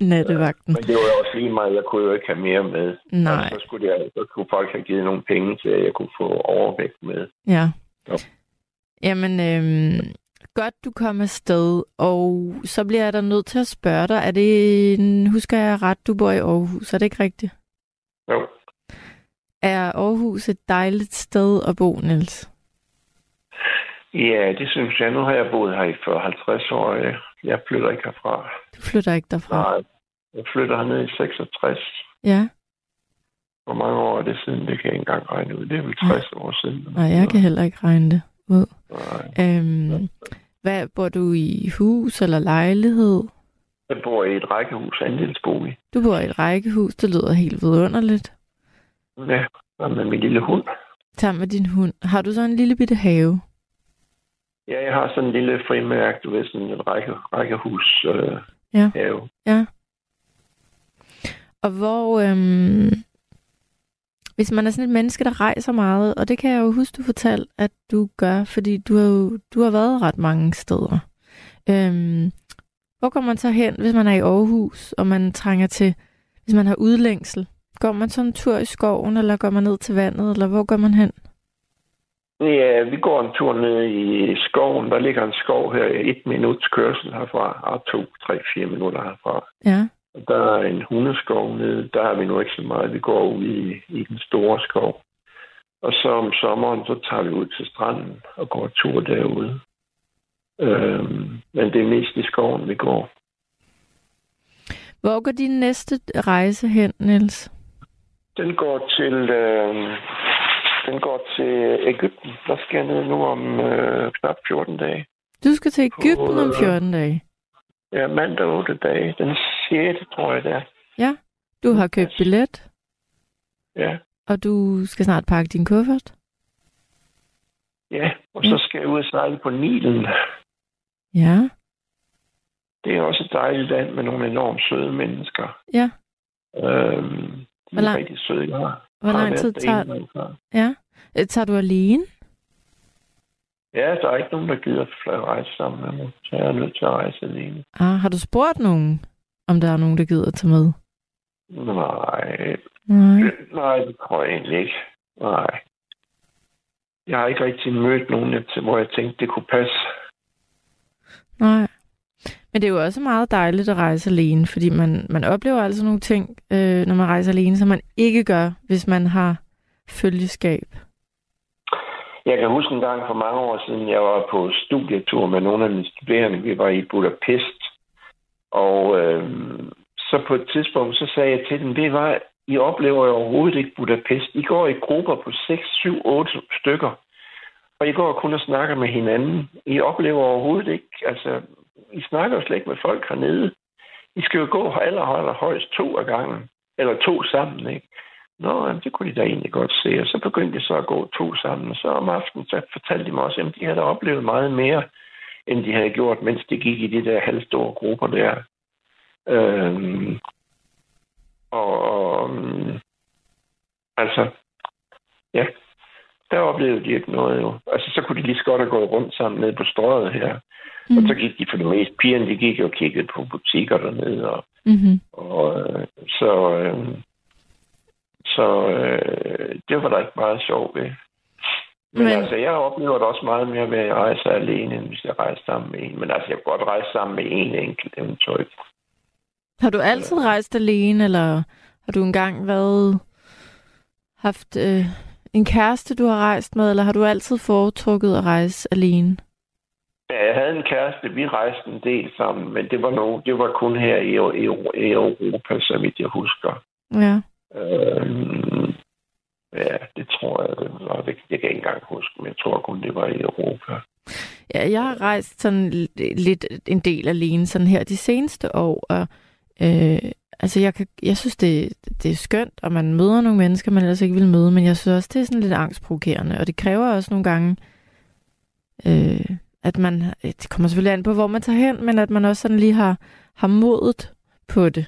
[SPEAKER 3] i nattevagten.
[SPEAKER 5] Men det var også lige meget, jeg kunne jo ikke have mere med.
[SPEAKER 3] Nej,
[SPEAKER 5] Altså, så, skulle jeg, så kunne folk have givet nogle penge til, at jeg kunne få overvægt med.
[SPEAKER 3] ja.
[SPEAKER 5] Jo.
[SPEAKER 3] Jamen, øhm, godt du kom afsted, og så bliver jeg da nødt til at spørge dig, er det, husker jeg ret, du bor i Aarhus, er det ikke rigtigt?
[SPEAKER 5] Jo,
[SPEAKER 3] Er Aarhus et dejligt sted at bo, Niels?
[SPEAKER 5] ja, det synes jeg. Nu har jeg boet her i 40-50 år. Jeg, flytter ikke herfra.
[SPEAKER 3] Du flytter ikke derfra.
[SPEAKER 5] Nej, jeg flytter herned i 66.
[SPEAKER 3] Ja,
[SPEAKER 5] Hvor mange år er det siden? Det kan jeg ikke engang regne ud. Det er vel 60 år siden.
[SPEAKER 3] nej, jeg kan heller ikke regne det
[SPEAKER 5] Nej.
[SPEAKER 3] Øhm, hvad, bor du i hus eller lejlighed?
[SPEAKER 5] Jeg bor i et rækkehus, andelsbolig.
[SPEAKER 3] Du bor i et rækkehus, det lyder helt vidunderligt.
[SPEAKER 5] Ja, og med min lille hund.
[SPEAKER 3] Sammen med din hund. Har du så en lille bitte have?
[SPEAKER 5] Ja, jeg har sådan en lille frimærk, du ved, sådan en række, rækkehus øh,
[SPEAKER 3] Ja.
[SPEAKER 5] have.
[SPEAKER 3] Ja. Og hvor, øhm, hvis man er sådan et menneske, der rejser meget, og det kan jeg jo huske, du fortalte, at du gør, fordi du har jo du har været ret mange steder. Øhm, hvor går man så hen, hvis man er i Aarhus, og man trænger til, hvis man har udlængsel? Går man så en tur i skoven, eller går man ned til vandet, eller hvor går man hen?
[SPEAKER 5] Ja, vi går en tur ned i skoven. Der ligger en skov her, et minuts kørsel herfra, og to, tre, fire minutter herfra.
[SPEAKER 3] Ja,
[SPEAKER 5] der er en hundeskov nede. Der har vi nu ikke så meget. Vi går ud i, i den store skov. Og så om sommeren, så tager vi ud til stranden og går tur derude. Øhm, men det er mest i skoven, vi går.
[SPEAKER 3] hvor går din næste rejse hen, Niels?
[SPEAKER 5] Den går til, øh, den går til Ægypten. Der skal jeg ned nu om øh, knap 14 dage.
[SPEAKER 3] Du skal til Ægypten om 14 dage.
[SPEAKER 5] Ja, mandag 8 dage. Den 6. tror jeg det er.
[SPEAKER 3] Du har købt billet,
[SPEAKER 5] Ja,
[SPEAKER 3] og du skal snart pakke din kuffert.
[SPEAKER 5] ja. Og så skal jeg ud og sejle på Nilen.
[SPEAKER 3] Ja,
[SPEAKER 5] Det er også et dejligt land med nogle enormt søde mennesker.
[SPEAKER 3] ja.
[SPEAKER 5] Øhm, de
[SPEAKER 3] Hvor
[SPEAKER 5] er
[SPEAKER 3] lang-
[SPEAKER 5] rigtig søde. Jeg har,
[SPEAKER 3] Hvor lang tid tager. Ja. Øh, Tager du alene?
[SPEAKER 5] Ja, der er ikke nogen, der gider at rejse sammen med mig. Så jeg er nødt til at rejse alene.
[SPEAKER 3] Ah, har du spurgt nogen, om der er nogen, der gider at tage med?
[SPEAKER 5] Nej,
[SPEAKER 3] Nej.
[SPEAKER 5] nej, det tror jeg egentlig ikke. Nej. Jeg har ikke rigtig mødt nogen, til, hvor jeg tænkte, det kunne passe.
[SPEAKER 3] Nej. Men det er jo også meget dejligt at rejse alene, fordi man, man oplever altså nogle ting, øh, når man rejser alene, som man ikke gør, hvis man har følgeskab.
[SPEAKER 5] Jeg kan huske en gang for mange år siden, jeg var på studietur med nogle af mine studerende. Vi var i Budapest. Og øh, så på et tidspunkt, så sagde jeg til dem, det var, I oplever jo overhovedet ikke Budapest. I går i grupper på 6, 7, 8 stykker. Og I går kun og snakker med hinanden. I oplever overhovedet ikke, altså, I snakker jo slet ikke med folk hernede. I skal jo gå aller, aller højst to af gangen. Eller to sammen, ikke? Nå, jamen, det kunne de da egentlig godt se. Og så begyndte de så at gå to sammen. Og så om aftenen, så fortalte de mig også, at de havde oplevet meget mere, end de havde gjort, mens de gik i de der halvstore grupper der. Øhm, og, og øhm, altså, ja, der oplevede de ikke noget jo. Altså, så kunne de lige så godt have gået rundt sammen nede på strøget her. Mm. Og så gik de for det meste, pigerne, de gik og kiggede på butikker dernede, og
[SPEAKER 3] Mm-hmm.
[SPEAKER 5] og øh, så, øh, så øh, det var der ikke meget sjov ved. Men,
[SPEAKER 3] Men-
[SPEAKER 5] altså, jeg oplever det også meget mere ved at rejse alene, end hvis jeg rejser sammen med en. Men altså, jeg kan godt rejse sammen med en enkelt eventuelt.
[SPEAKER 3] Har du altid rejst alene, eller har du engang været haft øh, en kæreste, du har rejst med, eller har du altid foretrukket at rejse alene?
[SPEAKER 5] Ja, jeg havde en kæreste, vi rejste en del sammen, men det var, no, det var kun her i, i, i Europa, så vidt jeg husker.
[SPEAKER 3] Ja.
[SPEAKER 5] Øhm, ja, det tror jeg, det var. Det, Jeg kan jeg ikke engang huske, men jeg tror kun, det var i Europa.
[SPEAKER 3] Ja, jeg har rejst sådan lidt en del alene sådan her de seneste år, og øh, altså jeg, kan, jeg synes, det, det er skønt, og man møder nogle mennesker, man ellers ikke vil møde, men jeg synes også, det er sådan lidt angstprovokerende, og det kræver også nogle gange, øh, at man, øh, det kommer selvfølgelig an på, hvor man tager hen, men at man også sådan lige har, har modet på det,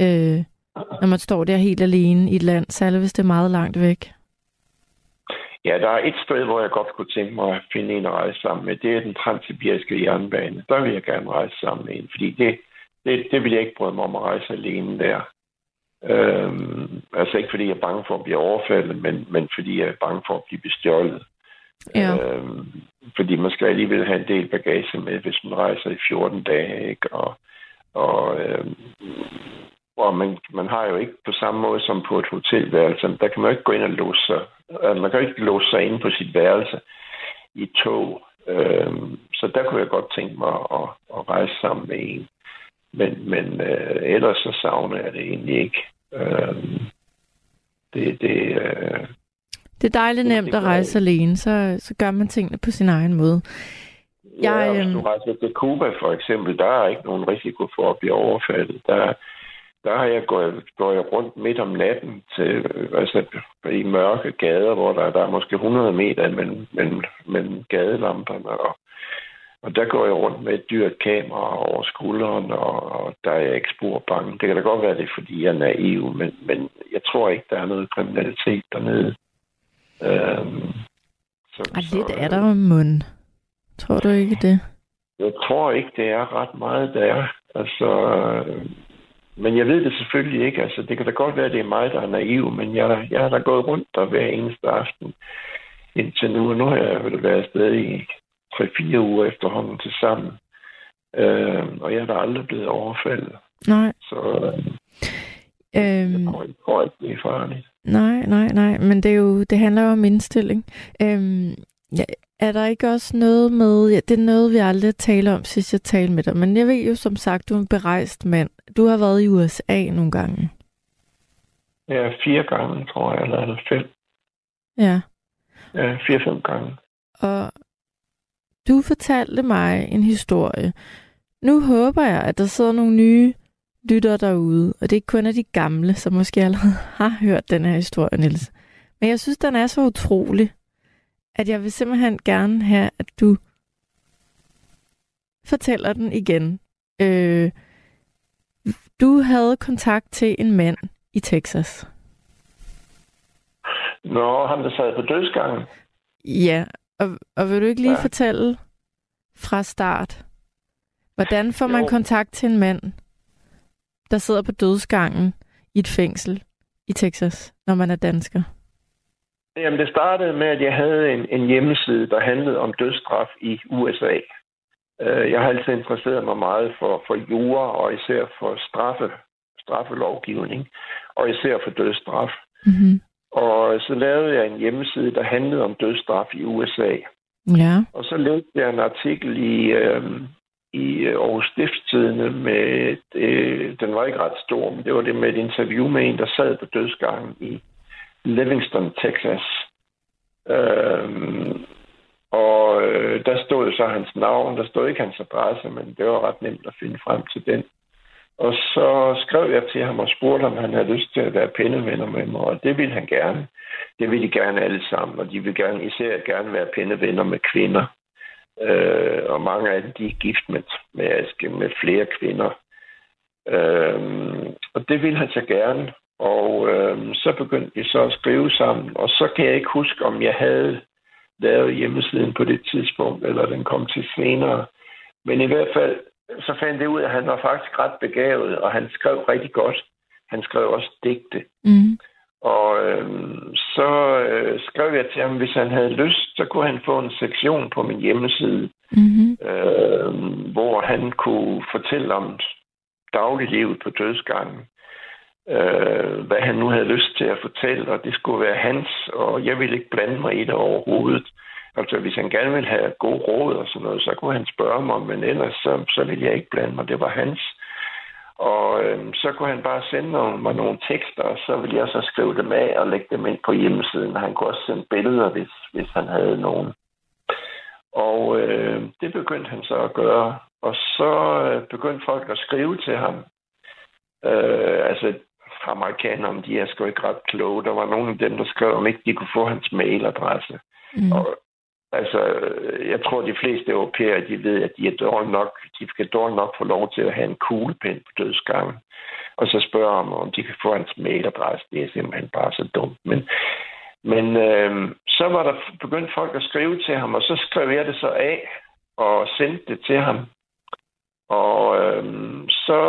[SPEAKER 3] øh, når man står der helt alene i et land, særligt hvis det er meget langt væk.
[SPEAKER 5] Ja, der er et sted, hvor jeg godt kunne tænke mig at finde en at rejse sammen med. Det er den transsibiriske jernbane. Der vil jeg gerne rejse sammen med en, fordi det, det, det vil jeg ikke bryde mig om at rejse alene der. Øhm, altså ikke fordi jeg er bange for at blive overfaldet, men, men fordi jeg er bange for at blive bestjålet. Ja. Øhm, fordi man skal alligevel have en del bagage med, hvis man rejser i 14 dage. Ikke? Og, og, øhm, og man, man har jo ikke på samme måde som på et hotelværelse. Der kan man jo ikke gå ind og låse sig. Altså, man kan jo ikke låse sig inde på sit værelse i et tog. Øhm, så der kunne jeg godt tænke mig at, at rejse sammen med en. Men, men øh, ellers så savner jeg det egentlig ikke. Øhm, det, det, øh,
[SPEAKER 3] det er dejligt nemt at rejse alene, så, så gør man tingene på sin egen måde.
[SPEAKER 5] Jeg, ja, hvis du øhm, rejser til Cuba for eksempel, der er ikke nogen risiko for at blive overfaldet. Der, der har jeg gået, gået jeg rundt midt om natten til, altså, i mørke gader, hvor der, der er måske 100 meter mellem, mellem, mellem gadelamperne, og og der går jeg rundt med et dyrt kamera over skulderen, og, og der er jeg ikke spor bange. Det kan da godt være, det er, fordi jeg er naiv, men, men jeg tror ikke, der er noget kriminalitet dernede. Øhm,
[SPEAKER 3] så, og lidt så, er der mund. Tror du ikke det?
[SPEAKER 5] Jeg tror ikke, det er ret meget, der Altså, men jeg ved det selvfølgelig ikke. Altså, det kan da godt være, det er mig, der er naiv, men jeg, jeg har da gået rundt der hver eneste aften indtil nu. Og nu har jeg været afsted i 3-4 uger efterhånden til sammen. Øh, og jeg er da aldrig blevet overfaldet.
[SPEAKER 3] Nej.
[SPEAKER 5] Så øh, øhm, jeg tror ikke, det er farligt.
[SPEAKER 3] Nej, nej, nej. Men det, er jo, det handler jo om indstilling. Øhm, ja, er der ikke også noget med... Ja, det er noget, vi aldrig taler om, sidst jeg talte med dig. Men jeg ved jo som sagt, du er en berejst mand. Du har været i USA nogle gange.
[SPEAKER 5] Ja, fire gange, tror jeg, eller fem.
[SPEAKER 3] Ja.
[SPEAKER 5] Ja, fire-fem gange.
[SPEAKER 3] Og du fortalte mig en historie. Nu håber jeg, at der sidder nogle nye lytter derude, og det er ikke kun af de gamle, som måske allerede har hørt den her historie, Niels. Men jeg synes, den er så utrolig, at jeg vil simpelthen gerne have, at du fortæller den igen. Øh, du havde kontakt til en mand i Texas.
[SPEAKER 5] Nå, han der sad på dødsgangen.
[SPEAKER 3] Ja, og, og vil du ikke lige ja. fortælle fra start, hvordan får man jo. kontakt til en mand, der sidder på dødsgangen i et fængsel i Texas, når man er dansker?
[SPEAKER 5] Jamen, det startede med, at jeg havde en, en hjemmeside, der handlede om dødsstraf i USA. Øh, jeg har altid interesseret mig meget for, for jura, og især for straffe, straffelovgivning, og især for dødsstraf. Mm-hmm. Og så lavede jeg en hjemmeside, der handlede om dødsstraf i USA.
[SPEAKER 3] Ja.
[SPEAKER 5] Og så læste jeg en artikel i, øh, i Aarhus Stiftstidende med, øh, den var ikke ret stor, men det var det med et interview med en, der sad på dødsgangen i Livingston, Texas. Øhm, og øh, der stod så hans navn, der stod ikke hans adresse, men det var ret nemt at finde frem til den. Og så skrev jeg til ham og spurgte, om han havde lyst til at være pindevenner med mig, og det ville han gerne. Det ville de gerne alle sammen, og de ville gerne, især gerne være pindevenner med kvinder. Øh, og mange af dem, de er gift med, med, med flere kvinder. Øh, og det ville han så gerne. Og øh, så begyndte vi så at skrive sammen, og så kan jeg ikke huske, om jeg havde lavet hjemmesiden på det tidspunkt, eller den kom til senere. Men i hvert fald, så fandt det ud af, at han var faktisk ret begavet, og han skrev rigtig godt. Han skrev også digte. Mm. Og øh, så øh, skrev jeg til ham, hvis han havde lyst, så kunne han få en sektion på min hjemmeside, mm-hmm. øh, hvor han kunne fortælle om dagliglivet på dødsgangen. Øh, hvad han nu havde lyst til at fortælle, og det skulle være hans, og jeg ville ikke blande mig i det overhovedet. Altså, hvis han gerne ville have god råd og sådan noget, så kunne han spørge mig, men ellers så, så ville jeg ikke blande mig. Det var hans. Og øh, så kunne han bare sende nogle, mig nogle tekster, og så ville jeg så skrive dem af og lægge dem ind på hjemmesiden. Han kunne også sende billeder, hvis, hvis han havde nogen. Og øh, det begyndte han så at gøre. Og så øh, begyndte folk at skrive til ham. Øh, altså, amerikanerne, de er sgu ikke ret kloge. Der var nogle af dem, der skrev, om ikke de kunne få hans mailadresse. Mm. Og, altså, jeg tror, de fleste europæere, de ved, at de er dårlige nok, de skal dårligt nok få lov til at have en kuglepen på dødsgangen. Og så spørger om, om de kan få hans mailadresse. Det er simpelthen bare så dumt. Men, men øh, så var der begyndt folk at skrive til ham, og så skrev jeg det så af og sendte det til ham. Og øhm, så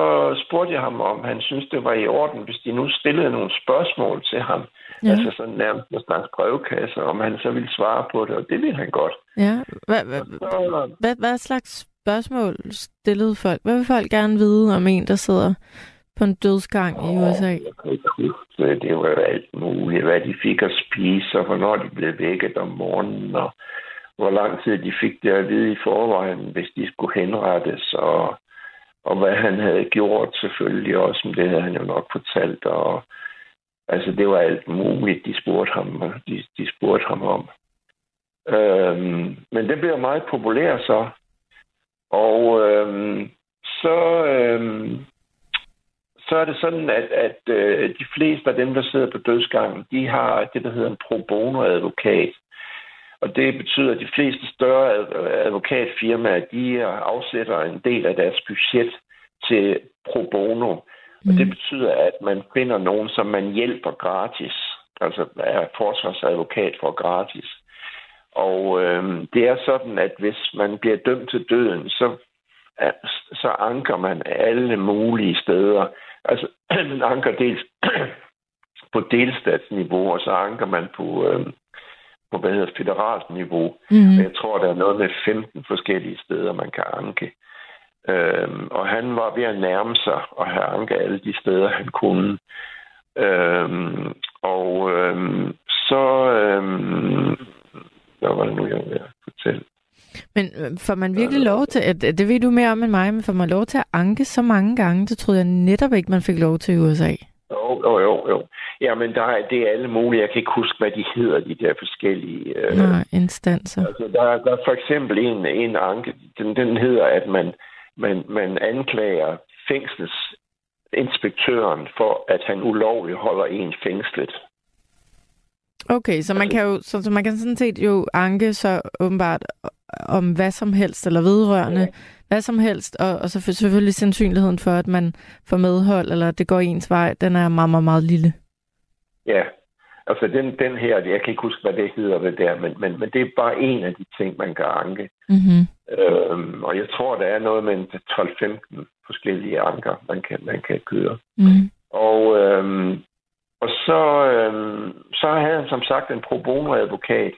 [SPEAKER 5] spurgte jeg ham, om han synes, det var i orden, hvis de nu stillede nogle spørgsmål til ham. Ja. Altså sådan nærmest en slags brevkasse, om han så ville svare på det, og det ville han godt.
[SPEAKER 3] Ja, hvad, slags spørgsmål stillede folk? Hvad vil folk gerne vide om en, der sidder på en dødsgang i USA?
[SPEAKER 5] Det var alt muligt. Hvad de fik at spise, og hvornår de blev vækket om morgenen, og hvor lang tid de fik det at vide i forvejen, hvis de skulle henrettes, og, og hvad han havde gjort selvfølgelig også, men det havde han jo nok fortalt, og altså det var alt muligt, de spurgte ham, de, de spurgte ham om. Øhm, men det blev meget populær så, og øhm, så, øhm, så er det sådan, at, at øh, de fleste af dem, der sidder på dødsgangen, de har det, der hedder en pro bono advokat. Og det betyder, at de fleste større advokatfirmaer, de afsætter en del af deres budget til pro bono. Mm. Og det betyder, at man finder nogen, som man hjælper gratis. Altså er forsvarsadvokat for gratis. Og øh, det er sådan, at hvis man bliver dømt til døden, så, så anker man alle mulige steder. Altså man anker dels på delstatsniveau, og så anker man på, øh, på hvad hedder federalt niveau. Mm. Jeg tror, der er noget med 15 forskellige steder, man kan anke. Øhm, og han var ved at nærme sig og have anket alle de steder, han kunne. Øhm, og øhm, så... Øhm, hvad var det nu, jeg ville fortælle?
[SPEAKER 3] Men øh, får man virkelig lov til, at, det ved du mere om end mig, men får man lov til at anke så mange gange, det troede jeg netop ikke, man fik lov til i USA.
[SPEAKER 5] Jo, jo, jo. jo. Jamen, der er, det er alle mulige. Jeg kan ikke huske, hvad de hedder, de der forskellige...
[SPEAKER 3] Øh, Nej, instanser.
[SPEAKER 5] Altså, der, der er for eksempel en, en anke, den, den hedder, at man, man, man anklager fængselsinspektøren for, at han ulovligt holder en fængslet.
[SPEAKER 3] Okay, så man altså- kan jo så, så man kan sådan set jo anke så åbenbart om hvad som helst, eller vedrørende ja. Hvad som helst, og, og så selvfølgelig sandsynligheden for, at man får medhold, eller det går ens vej, den er meget, meget, meget lille.
[SPEAKER 5] Ja, altså den, den her, jeg kan ikke huske, hvad det hedder det der, men, men, men det er bare en af de ting, man kan anke. Mm-hmm. Øhm, og jeg tror, der er noget med 12-15 forskellige anker, man kan, man kan køre. Mm. Og, øhm, og så, øhm, så havde han som sagt en pro bono advokat,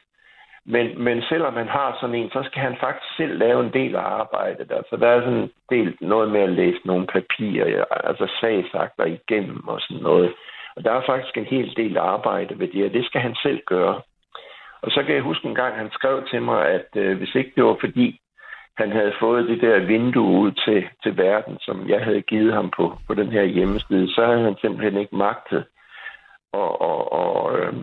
[SPEAKER 5] men, men selvom man har sådan en, så skal han faktisk selv lave en del af arbejdet. Altså, der er sådan en del noget med at læse nogle papirer, altså sagsakter igennem og sådan noget. Og der er faktisk en hel del arbejde ved det, og det skal han selv gøre. Og så kan jeg huske en gang, han skrev til mig, at øh, hvis ikke det var fordi, han havde fået det der vindue ud til, til verden, som jeg havde givet ham på, på den her hjemmeside, så havde han simpelthen ikke magtet at, at, at, at,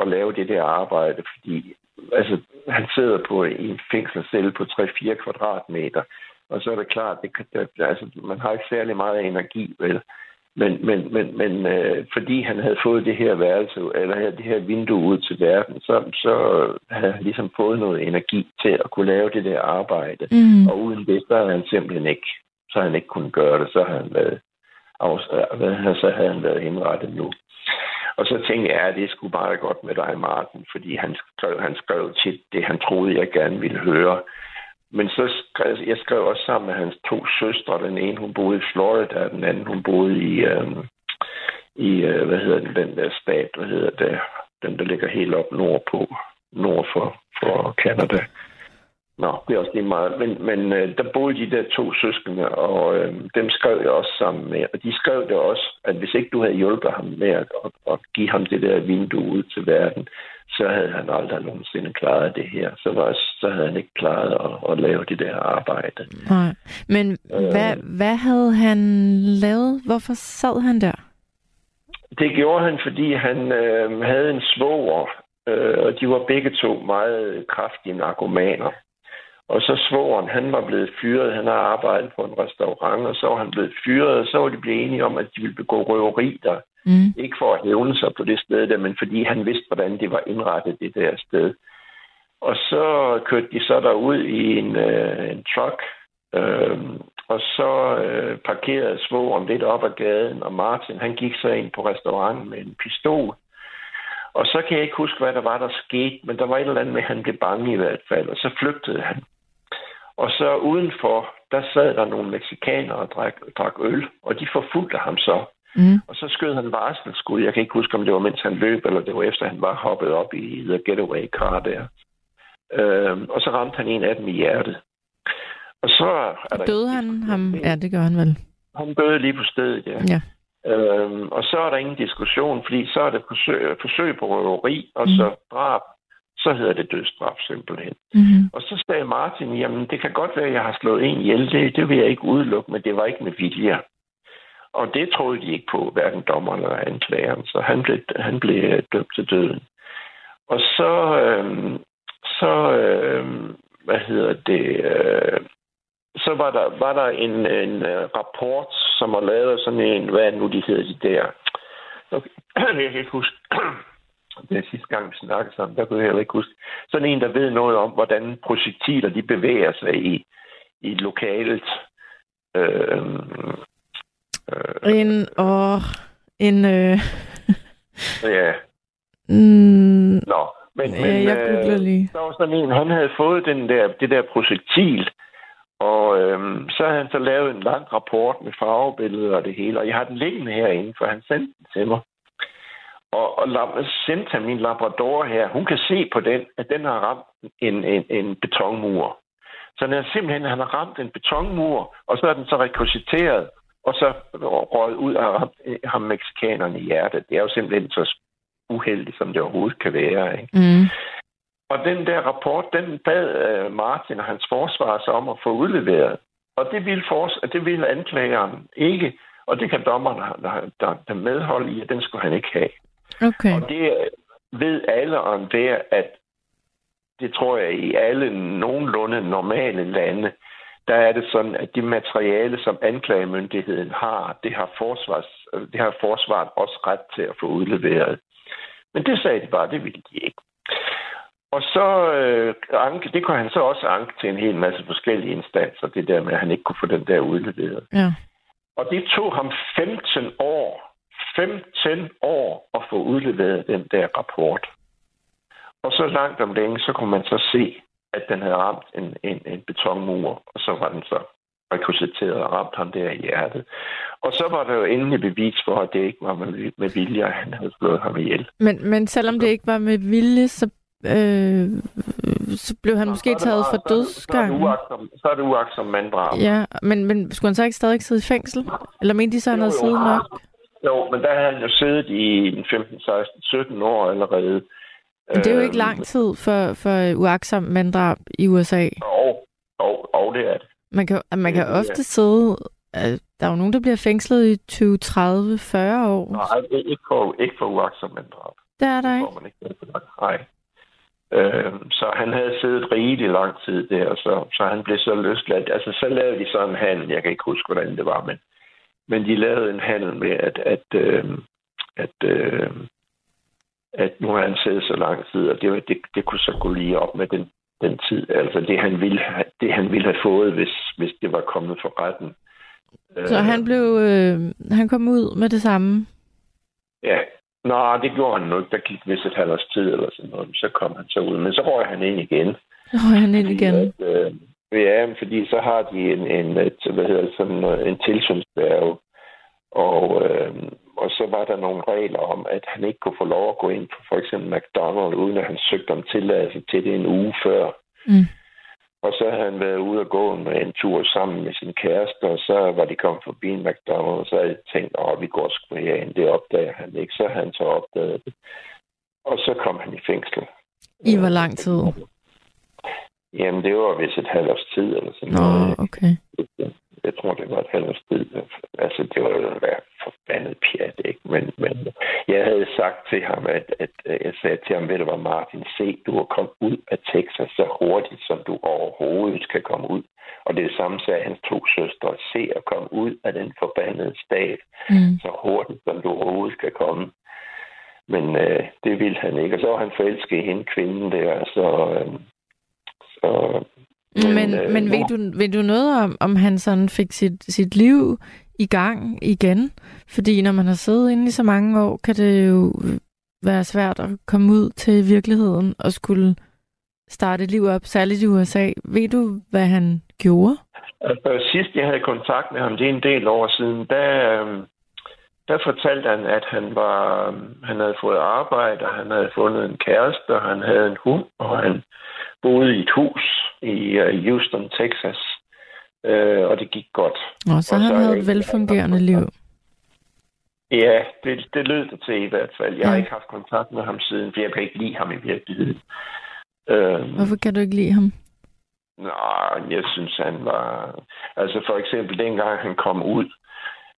[SPEAKER 5] at lave det der arbejde, fordi altså, han sidder på en fængselscelle på 3-4 kvadratmeter, og så er det klart, det, det, altså, man har ikke særlig meget energi, vel? Men, men, men, men øh, fordi han havde fået det her værelse, eller det her vindue ud til verden, så, så havde han ligesom fået noget energi til at kunne lave det der arbejde. Mm. Og uden det, så havde han simpelthen ikke, så havde han ikke kunnet gøre det. Så havde han været, så havde han været indrettet nu. Og så tænkte jeg, at det skulle bare godt med dig, Martin, fordi han skrev, han skrev tit det, han troede, jeg gerne ville høre. Men så skrev jeg skrev også sammen med hans to søstre. Den ene, hun boede i Florida, og den anden, hun boede i, øh, i øh, hvad hedder den, den der stat, hvad hedder det, den, der ligger helt op nordpå, nord for, for Canada. Nå, det er også lige meget. Men, men øh, der boede de der to søskende, og øh, dem skrev jeg også sammen med. Og de skrev det også, at hvis ikke du havde hjulpet ham med at, at, at give ham det der vindue ud til verden, så havde han aldrig nogensinde klaret det her. Så, var, så havde han ikke klaret at, at lave det der arbejde.
[SPEAKER 3] Nej. Men øh, hvad, hvad havde han lavet? Hvorfor sad han der?
[SPEAKER 5] Det gjorde han, fordi han øh, havde en svoger, øh, og de var begge to meget kraftige narkomaner. Og så svogeren, han var blevet fyret. Han har arbejdet på en restaurant, og så var han blevet fyret, og så var de blevet enige om, at de ville begå røveri der.
[SPEAKER 3] Mm.
[SPEAKER 5] Ikke for at hævne sig på det sted der, men fordi han vidste, hvordan det var indrettet, det der sted. Og så kørte de så derud i en, øh, en truck, øh, og så øh, parkerede svogeren lidt op ad gaden, og Martin, han gik så ind på restauranten med en pistol. Og så kan jeg ikke huske, hvad der var, der skete, men der var et eller andet med, at han blev bange i hvert fald, og så flygtede han. Og så udenfor, der sad der nogle mexikanere og drak, drak øl, og de forfulgte ham så.
[SPEAKER 3] Mm.
[SPEAKER 5] Og så skød han varselsskud. Jeg kan ikke huske, om det var, mens han løb, eller det var efter, han var hoppet op i the getaway car der. Øhm, og så ramte han en af dem i hjertet. Og så er der
[SPEAKER 3] Døde han ham? Ja, det gør han vel.
[SPEAKER 5] Han døde lige på stedet, ja.
[SPEAKER 3] Ja.
[SPEAKER 5] Øhm, og så er der ingen diskussion, fordi så er det forsøg, forsøg på røveri, og
[SPEAKER 3] Mhm.
[SPEAKER 5] så drab, så hedder det dødsstraf simpelthen.
[SPEAKER 3] Mm-hmm.
[SPEAKER 5] Og så sagde Martin, jamen det kan godt være, at jeg har slået en ihjel, det, det vil jeg ikke udelukke, men det var ikke med vilje. Og det troede de ikke på, hverken dommeren eller anklageren, så han blev, han blev øh, dømt til døden. Og så, øhm, så øhm, hvad hedder det, øh, så var der, var der en, en uh, rapport, som var lavet af sådan en, hvad det nu de hedder de der, okay. jeg kan ikke huske, det er sidste gang, vi snakkede sammen, der kunne jeg heller ikke huske, sådan en, der ved noget om, hvordan projektiler de bevæger sig i, i lokalet. Øh, øh,
[SPEAKER 3] En, og en, øh,
[SPEAKER 5] ja,
[SPEAKER 3] mm,
[SPEAKER 5] nå. Men,
[SPEAKER 3] ja,
[SPEAKER 5] men
[SPEAKER 3] jeg
[SPEAKER 5] øh,
[SPEAKER 3] lige.
[SPEAKER 5] der var sådan en, han havde fået den der, det der projektil, og øhm, så havde han så lavet en lang rapport med farvebilleder og det hele, og jeg har den liggende herinde, for han sendte den til mig. Og, og han min labrador her. Hun kan se på den, at den har ramt en, en, en betonmur. Så den er simpelthen, han har ramt en betonmur, og så er den så rekogiteret, og så røget ud og ramt øh, ham meksikanerne i hjertet. Det er jo simpelthen så uheldigt, som det overhovedet kan være. Ikke?
[SPEAKER 3] Mm.
[SPEAKER 5] Og den der rapport, den bad uh, Martin og hans forsvar sig om at få udleveret. Og det ville, fors- det ville anklageren ikke, og det kan dommeren der, der, der medhold i, at den skulle han ikke have.
[SPEAKER 3] Okay.
[SPEAKER 5] Og det ved alle om det, at det tror jeg i alle nogenlunde normale lande, der er det sådan, at det materiale, som anklagemyndigheden har, det har, forsvars, det har forsvaret også ret til at få udleveret. Men det sagde de bare, det ville de ikke. Og så, øh, anke, det kunne han så også anke til en hel masse forskellige instanser, det der med, at han ikke kunne få den der udleveret.
[SPEAKER 3] Ja.
[SPEAKER 5] Og det tog ham 15 år, 15 år at få udleveret den der rapport. Og så langt om længe, så kunne man så se, at den havde ramt en, en, en betonmur, og så var den så rekogiteret og ramt ham der i hjertet. Og så var der jo endelig bevis for, at det ikke var med, med vilje, at han havde slået ham ihjel.
[SPEAKER 3] Men, men selvom det ikke var med vilje, så, øh, så blev han måske
[SPEAKER 5] Så er det
[SPEAKER 3] taget
[SPEAKER 5] bare-
[SPEAKER 3] for
[SPEAKER 5] så
[SPEAKER 3] dødsgangen.
[SPEAKER 5] Så er det uagtsom, så er det uagtsom manddrab.
[SPEAKER 3] Ja, men, men skulle han så ikke stadig sidde i fængsel? Eller mente de så, at han
[SPEAKER 5] Jo,
[SPEAKER 3] havde siddet nok?
[SPEAKER 5] Jo, men der havde han jo siddet i en 15, 16, 17 år allerede.
[SPEAKER 3] Men det er jo ikke
[SPEAKER 5] Øhm,
[SPEAKER 3] lang tid for, for uagtsom manddrab i USA.
[SPEAKER 5] Og, og, og det er det.
[SPEAKER 3] Man kan, man kan
[SPEAKER 5] Ja.
[SPEAKER 3] ofte sidde... øh, Der er jo nogen, der bliver fængslet i 20, 30, 40 år.
[SPEAKER 5] Nej, det ikke for, ikke for uagtsom manddrab.
[SPEAKER 3] Det er der
[SPEAKER 5] Det
[SPEAKER 3] ikke.
[SPEAKER 5] man ikke det. Nej. Øhm, så han havde siddet rigelig lang tid der, så, så han blev så løsladt. Altså, så lavede de så en handel. Jeg kan ikke huske, hvordan det var, men, men de lavede en handel med, at, at, øh, at, øh, at nu har han siddet så lang tid, og det, det, det kunne så gå lige op med den, den tid. Altså det, han ville, have- det, han ville have fået, hvis, hvis det var kommet for retten.
[SPEAKER 3] Så han blev... Øh, han kom ud med det samme.
[SPEAKER 5] Ja, Nå, det gjorde han nu ikke. Der gik vist et halvt års tid eller sådan noget. Så kom han så ud. Men så røg han ind igen.
[SPEAKER 3] Røg han ind igen.
[SPEAKER 5] At, øh, ja, fordi så har de en, en, hvad hedder det, sådan, en tilsynsbærge. Og, øh, og så var der nogle regler om, at han ikke kunne få lov at gå ind på for eksempel McDonald's, uden at han søgte om tilladelse til det en uge før.
[SPEAKER 3] Mm.
[SPEAKER 5] Og så havde han været ude og gå med en tur sammen med sin kæreste, og så var de kommet forbi en McDonald's, og så havde de tænkt, at vi går sgu herind. Det opdager han ikke. Så han så opdaget det. Og så kom han i fængsel.
[SPEAKER 3] I hvor lang tid?
[SPEAKER 5] Jamen, det var vist et halvt års tid eller sådan
[SPEAKER 3] Nå,
[SPEAKER 5] noget.
[SPEAKER 3] okay.
[SPEAKER 5] Jeg tror, det var et halvt års tid. Altså, det var jo være forbandet pjat, ikke? Men, men jeg havde sagt til ham, at, at, at jeg sagde til ham, ved du hvad Martin, se, du er kommet ud af Texas så hurtigt, som du overhovedet kan komme ud. Og det det samme sagde hans to søstre. Se at komme ud af den forbandede stat mm. så hurtigt, som du overhovedet kan komme. Men øh, det ville han ikke. Og så var han forelsket i hende kvinden der, så... Øh,
[SPEAKER 3] så men, men, øh, men ved, du, ved du noget om, om han sådan fik sit, sit liv i gang igen? Fordi når man har siddet inde i så mange år, kan det jo være svært at komme ud til virkeligheden og skulle starte et liv op, særligt i USA. Ved du, hvad han gjorde?
[SPEAKER 5] Altså, sidst jeg havde kontakt med ham, det er en del år siden, der, øhm, der fortalte han, at han var øhm, han havde fået arbejde, og han havde fundet en kæreste, og han havde en hund, og han boede i et hus i øh, Houston, Texas. Øh, og det gik godt.
[SPEAKER 3] Og så, og han havde et velfungerende liv.
[SPEAKER 5] Ja, det, det lød det til i hvert fald. Jeg ja. har ikke haft kontakt med ham siden, for jeg kan ikke lide ham i virkeligheden.
[SPEAKER 3] Øh, Hvorfor kan du ikke lide ham?
[SPEAKER 5] Nej, jeg synes, han var... Altså for eksempel dengang han kom ud,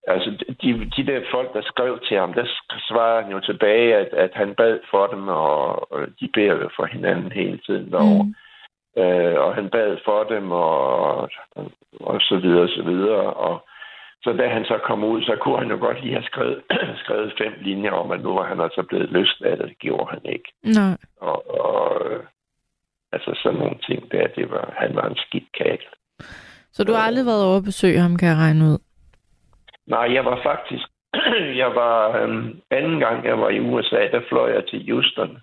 [SPEAKER 5] altså de, de der folk, der skrev til ham, der svarede han jo tilbage, at, at han bad for dem, og, og de beder jo for hinanden hele tiden derovre. Mm. Øh, og han bad for dem, og, og så videre, og så videre. Og så da han så kom ud, så kunne han jo godt lige have skrevet, skrevet fem linjer om, at nu var han altså blevet lyst af det. Det gjorde han ikke.
[SPEAKER 3] Nej.
[SPEAKER 5] Og, og altså sådan nogle ting der, det var, han var en skidt kagel.
[SPEAKER 3] Så du har aldrig været over at besøge ham, kan jeg regne ud?
[SPEAKER 5] Nej, jeg var faktisk, jeg var øhm, anden gang, jeg var i USA, der fløj jeg til Houston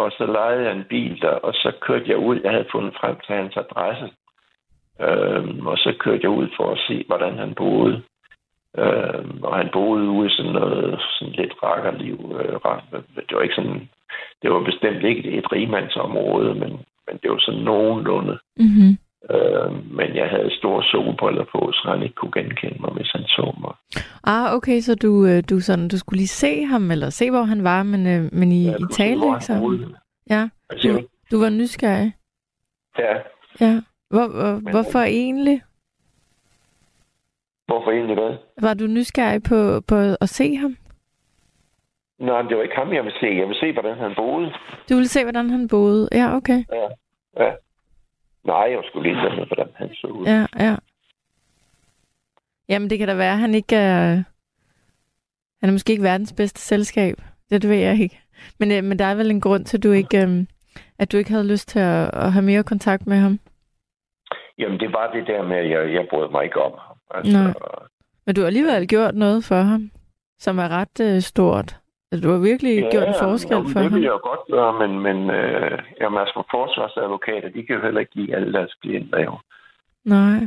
[SPEAKER 5] og så lejede jeg en bil der, og så kørte jeg ud. Jeg havde fundet frem til hans adresse. Øhm, og så kørte jeg ud for at se, hvordan han boede. Øhm, og han boede ude i sådan noget sådan lidt rakkerliv. Øh, det var ikke sådan, det var bestemt ikke et rigmandsområde, men, men det var sådan nogenlunde.
[SPEAKER 3] Mm-hmm.
[SPEAKER 5] Øh, men jeg havde store solbriller på, så han ikke kunne genkende mig, hvis han så mig.
[SPEAKER 3] Ah, okay, så du, øh, du, sådan, du skulle lige se ham, eller se, hvor han var, men, øh, men I, ja, I talte ikke sammen? Ja, du, du var nysgerrig?
[SPEAKER 5] Ja.
[SPEAKER 3] Ja. Hvor, hvor, men, hvorfor egentlig?
[SPEAKER 5] Hvorfor egentlig hvad?
[SPEAKER 3] Var du nysgerrig på, på at se ham?
[SPEAKER 5] Nej, det var ikke ham, jeg ville se. Jeg ville se, hvordan han boede.
[SPEAKER 3] Du ville se, hvordan han boede? Ja, okay.
[SPEAKER 5] Ja, ja. Nej, jeg skulle lige se, hvordan han så ud.
[SPEAKER 3] Ja, ja. Jamen, det kan da være, at han ikke er... Han er måske ikke verdens bedste selskab. Det, det ved jeg ikke. Men, øh, men der er vel en grund til, at du ikke, øh, at du ikke havde lyst til at, at have mere kontakt med ham?
[SPEAKER 5] Jamen, det var det der med, at jeg, jeg brød mig ikke om ham. Altså,
[SPEAKER 3] Nej. Men du har alligevel gjort noget for ham, som er ret øh, stort. Altså, du har virkelig ja, gjort en forskel jo, for
[SPEAKER 5] det
[SPEAKER 3] ham.
[SPEAKER 5] det vil jeg godt gøre, men, men øh, jamen, altså, forsvarsadvokater, de kan jo heller ikke lide alle deres klienter, jo.
[SPEAKER 3] Nej.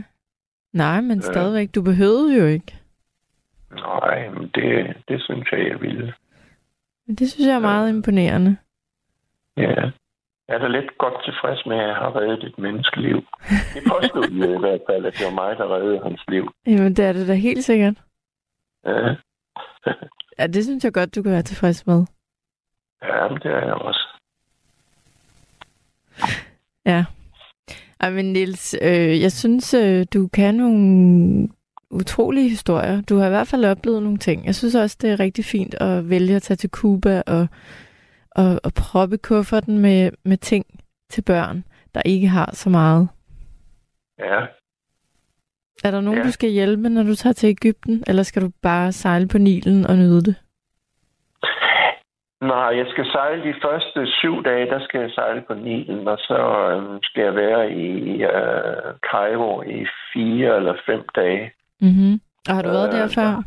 [SPEAKER 3] Nej, men øh. stadigvæk, du behøvede jo ikke.
[SPEAKER 5] Nej, men det, det synes jeg, jeg ville.
[SPEAKER 3] Det synes jeg er meget ja. imponerende.
[SPEAKER 5] Ja. Jeg er da lidt godt tilfreds med, at jeg har reddet et menneskeliv. Det påstod jo i hvert fald, at det var mig, der reddede hans liv.
[SPEAKER 3] Jamen, det er det da helt sikkert.
[SPEAKER 5] Ja.
[SPEAKER 3] Ja, det synes jeg godt, du kan være tilfreds med.
[SPEAKER 5] Ja, det er jeg også.
[SPEAKER 3] Ja. Ej, men Niels, øh, jeg synes, øh, du kan nogle utrolige historier. Du har i hvert fald oplevet nogle ting. Jeg synes også, det er rigtig fint at vælge at tage til Cuba og, og, og proppe kufferten med, med ting til børn, der ikke har så meget.
[SPEAKER 5] Ja,
[SPEAKER 3] er der nogen, ja. du skal hjælpe, når du tager til Ægypten, eller skal du bare sejle på Nilen og nyde det?
[SPEAKER 5] Nej, jeg skal sejle de første syv dage, der skal jeg sejle på Nilen, og så øhm, skal jeg være i øh, Cairo i fire eller fem dage.
[SPEAKER 3] Mm-hmm. Og har du været øh, der før?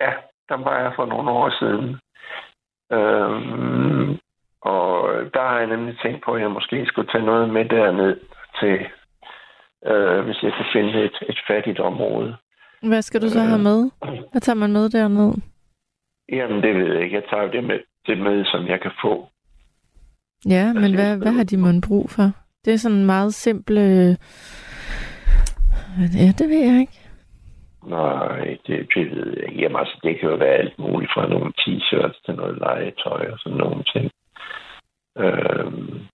[SPEAKER 5] Ja, der var jeg for nogle år siden. Øhm, og der har jeg nemlig tænkt på, at jeg måske skulle tage noget med derned til øh, hvis jeg kan finde et, et fattigt område.
[SPEAKER 3] Hvad skal du så have med? Hvad tager man med dernede?
[SPEAKER 5] Jamen, det ved jeg ikke. Jeg tager det med, det med, som jeg kan få.
[SPEAKER 3] Ja, men altså, hvad, hvad har de måden brug for? Det er sådan meget simple... Ja, det ved jeg ikke.
[SPEAKER 5] Nej, det, det ved jeg ikke. Jamen, altså, det kan jo være alt muligt fra nogle t-shirts til noget legetøj og sådan nogle ting. Øhm,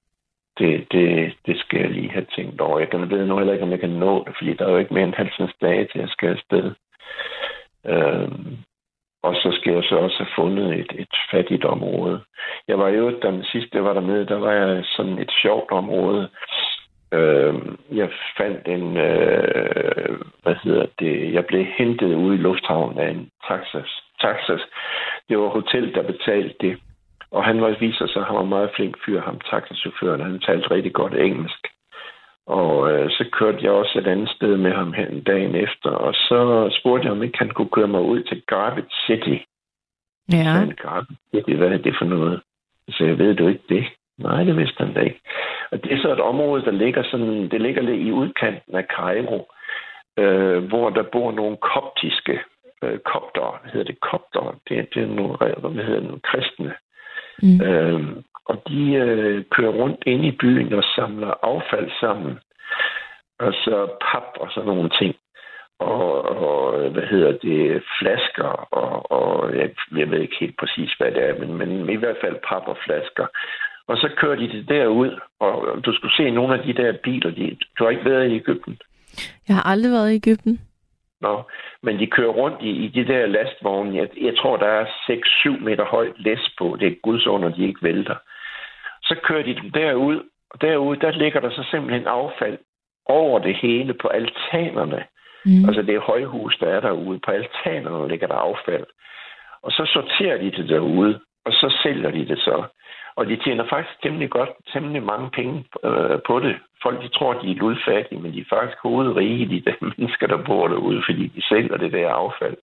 [SPEAKER 5] det, det, det skal jeg lige have tænkt over. Jeg kan ved nu heller ikke, om jeg kan nå det, fordi der er jo ikke mere end halvsens dage til, jeg skal afsted. Øhm, Og så skal jeg så også have fundet et, et fattigt område. Jeg var jo, da den sidste jeg var dernede, der var jeg sådan et sjovt område. Øhm, jeg fandt en, øh, hvad hedder det, jeg blev hentet ude i lufthavnen af en taxas. taxas. Det var hotel, der betalte det. Og han var, viser sig, han var meget flink fyr, ham taxachaufføren. Han talte rigtig godt engelsk. Og øh, så kørte jeg også et andet sted med ham hen dagen efter, og så spurgte jeg, om ikke han kunne køre mig ud til Garbage City.
[SPEAKER 3] Ja.
[SPEAKER 5] Men Garbage City, hvad er det for noget? Så jeg ved du ikke det? Nej, det vidste han da ikke. Og det er så et område, der ligger sådan, det ligger lidt i udkanten af Cairo, øh, hvor der bor nogle koptiske øh, kopter, hedder det kopter, det, det er nogle, hvad hedder det, nogle kristne. Mm. Øh, og de øh, kører rundt ind i byen og samler affald sammen. Altså pap og sådan nogle ting. Og, og hvad hedder det, flasker, og, og jeg, jeg ved ikke helt præcis, hvad det er, men, men i hvert fald pap og flasker. Og så kører de det derud, og du skulle se nogle af de der biler. De, du har ikke været i Ægypten?
[SPEAKER 3] Jeg har aldrig været i Ægypten.
[SPEAKER 5] Nå, men de kører rundt i, i de der lastvogne. Jeg, jeg tror, der er 6-7 meter højt læs på. Det er gudsunder, de ikke vælter. Så kører de dem derud, og derude, der ligger der så simpelthen affald over det hele på altanerne. Mm. Altså det er højhus, der er derude. På altanerne ligger der affald. Og så sorterer de det derude, og så sælger de det så. Og de tjener faktisk temmelig godt, temmelig mange penge øh, på det. Folk de tror, de er ludfattige, men de er faktisk hovedrige, de der mennesker, der bor derude, fordi de sælger det der affald.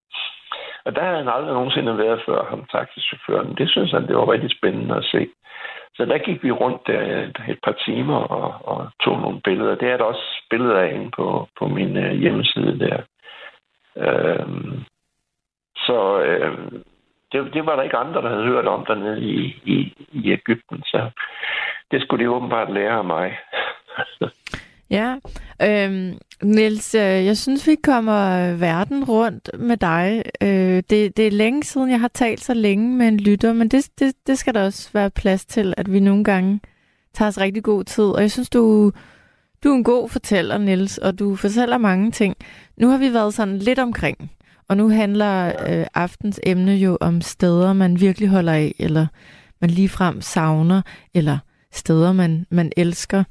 [SPEAKER 5] Og der har han aldrig nogensinde været før, ham taxichaufføren. Det synes han, det var rigtig spændende at se. Så der gik vi rundt der et par timer og, og tog nogle billeder. Det er der også billeder af inde på, på min øh, hjemmeside der. Øhm, så øhm, det, det var der ikke andre, der havde hørt om dernede i, i, i Ægypten. Så det skulle de åbenbart lære af mig.
[SPEAKER 3] Ja, øhm, Niels, øh, jeg synes, vi kommer verden rundt med dig. Øh, det, det er længe siden, jeg har talt så længe med en lytter, men det, det, det skal der også være plads til, at vi nogle gange tager os rigtig god tid. Og jeg synes, du, du er en god fortæller, Niels, og du fortæller mange ting. Nu har vi været sådan lidt omkring, og nu handler øh, aftens emne jo om steder, man virkelig holder af, eller man ligefrem savner, eller steder, man, man elsker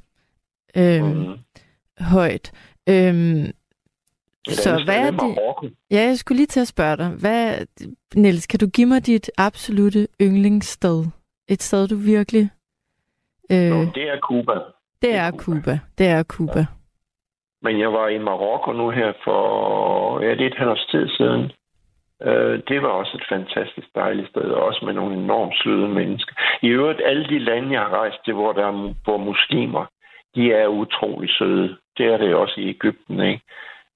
[SPEAKER 3] øhm, mm. højt. Øhm, så hvad er det? Ja, jeg skulle lige til at spørge dig. Hvad, Niels, kan du give mig dit absolute yndlingssted? Et sted, du virkelig...
[SPEAKER 5] Øh, Nå, det er Cuba.
[SPEAKER 3] Det er Cuba. Det er Cuba. Ja.
[SPEAKER 5] Men jeg var i Marokko nu her for, ja, det er et halvt tid siden. Øh, det var også et fantastisk dejligt sted, også med nogle enormt søde mennesker. I øvrigt, alle de lande, jeg har rejst til, hvor der er, hvor muslimer, de er utrolig søde. Det er det også i Ægypten, ikke?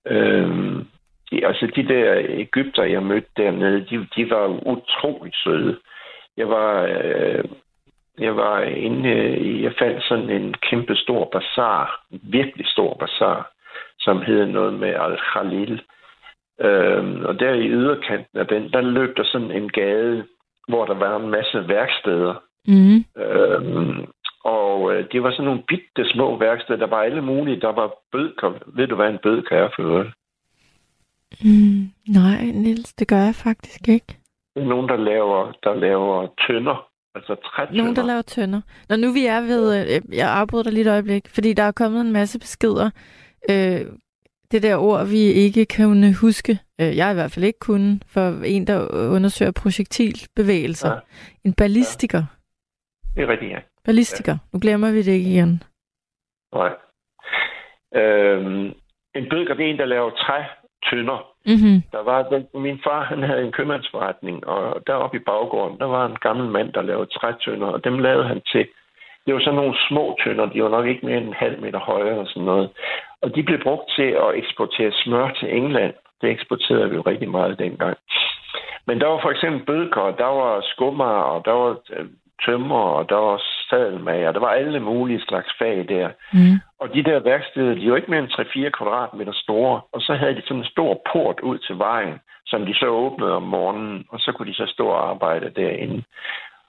[SPEAKER 5] Øhm, de, altså de der Ægypter, jeg mødte dernede, de, de var utrolig søde. Jeg var, øh, jeg var inde, øh, jeg fandt sådan en kæmpe stor bazar, en virkelig stor bazar, som hed noget med Al-Khalil. Øhm, og der i yderkanten af den, der løb der sådan en gade, hvor der var en masse værksteder. Mm. Øhm, og øh, det var sådan nogle bitte små værksteder. Der var alle mulige. Der var bødker. Ved du, hvad en bødker er for øvrigt?
[SPEAKER 3] Mm, nej, Nils, det gør jeg faktisk ikke.
[SPEAKER 5] Er nogen, der laver, der laver tønder. Altså trætønder.
[SPEAKER 3] Nogen, der laver tønder. Når nu vi er ved... Øh, jeg afbryder dig lige et øjeblik, fordi der er kommet en masse beskeder. Øh, det der ord, vi ikke kan huske. Øh, jeg i hvert fald ikke kunne, for en, der undersøger projektilbevægelser. Ja. En ballistiker. Ja.
[SPEAKER 5] Det er rigtigt, ja.
[SPEAKER 3] Ballistiker. Ja. Nu glemmer vi det ikke igen.
[SPEAKER 5] Nej. Øhm, en bødker, det er en, der laver trætønder.
[SPEAKER 3] Mm-hmm.
[SPEAKER 5] Der var den, min far, han havde en købmandsforretning, og deroppe i baggården, der var en gammel mand, der lavede trætønder, og dem lavede han til. Det var sådan nogle små tønder, de var nok ikke mere end en halv meter højere og sådan noget. Og de blev brugt til at eksportere smør til England. Det eksporterede vi jo rigtig meget dengang. Men der var for eksempel bødker, der var skummer, og der var øh, tømmer, og der var sadelmager. Der var alle mulige slags fag der. Mm. Og de der værksteder, de var ikke mere end 3-4 kvadratmeter store. Og så havde de sådan en stor port ud til vejen, som de så åbnede om morgenen, og så kunne de så stå og arbejde derinde.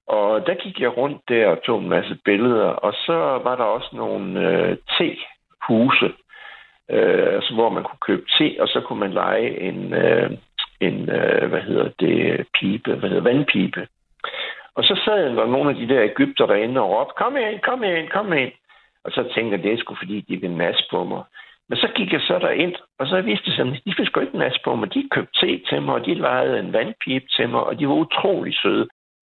[SPEAKER 5] Og der gik jeg rundt der og tog en masse billeder, og så var der også nogle øh, tehuse, øh, altså, hvor man kunne købe te, og så kunne man lege en, øh, en øh, hvad hedder det, pipe, hvad hedder vandpipe. Og så sad der nogle af de der Ægypter derinde og råbte, kom ind, kom ind, kom ind. Og så tænkte jeg, det er sgu fordi, de vil nas på mig. Men så gik jeg så derind, og så viste det sig, at de fik sgu ikke nas på mig. De købte te til mig, og de lejede en vandpipe til mig, og de var utrolig søde.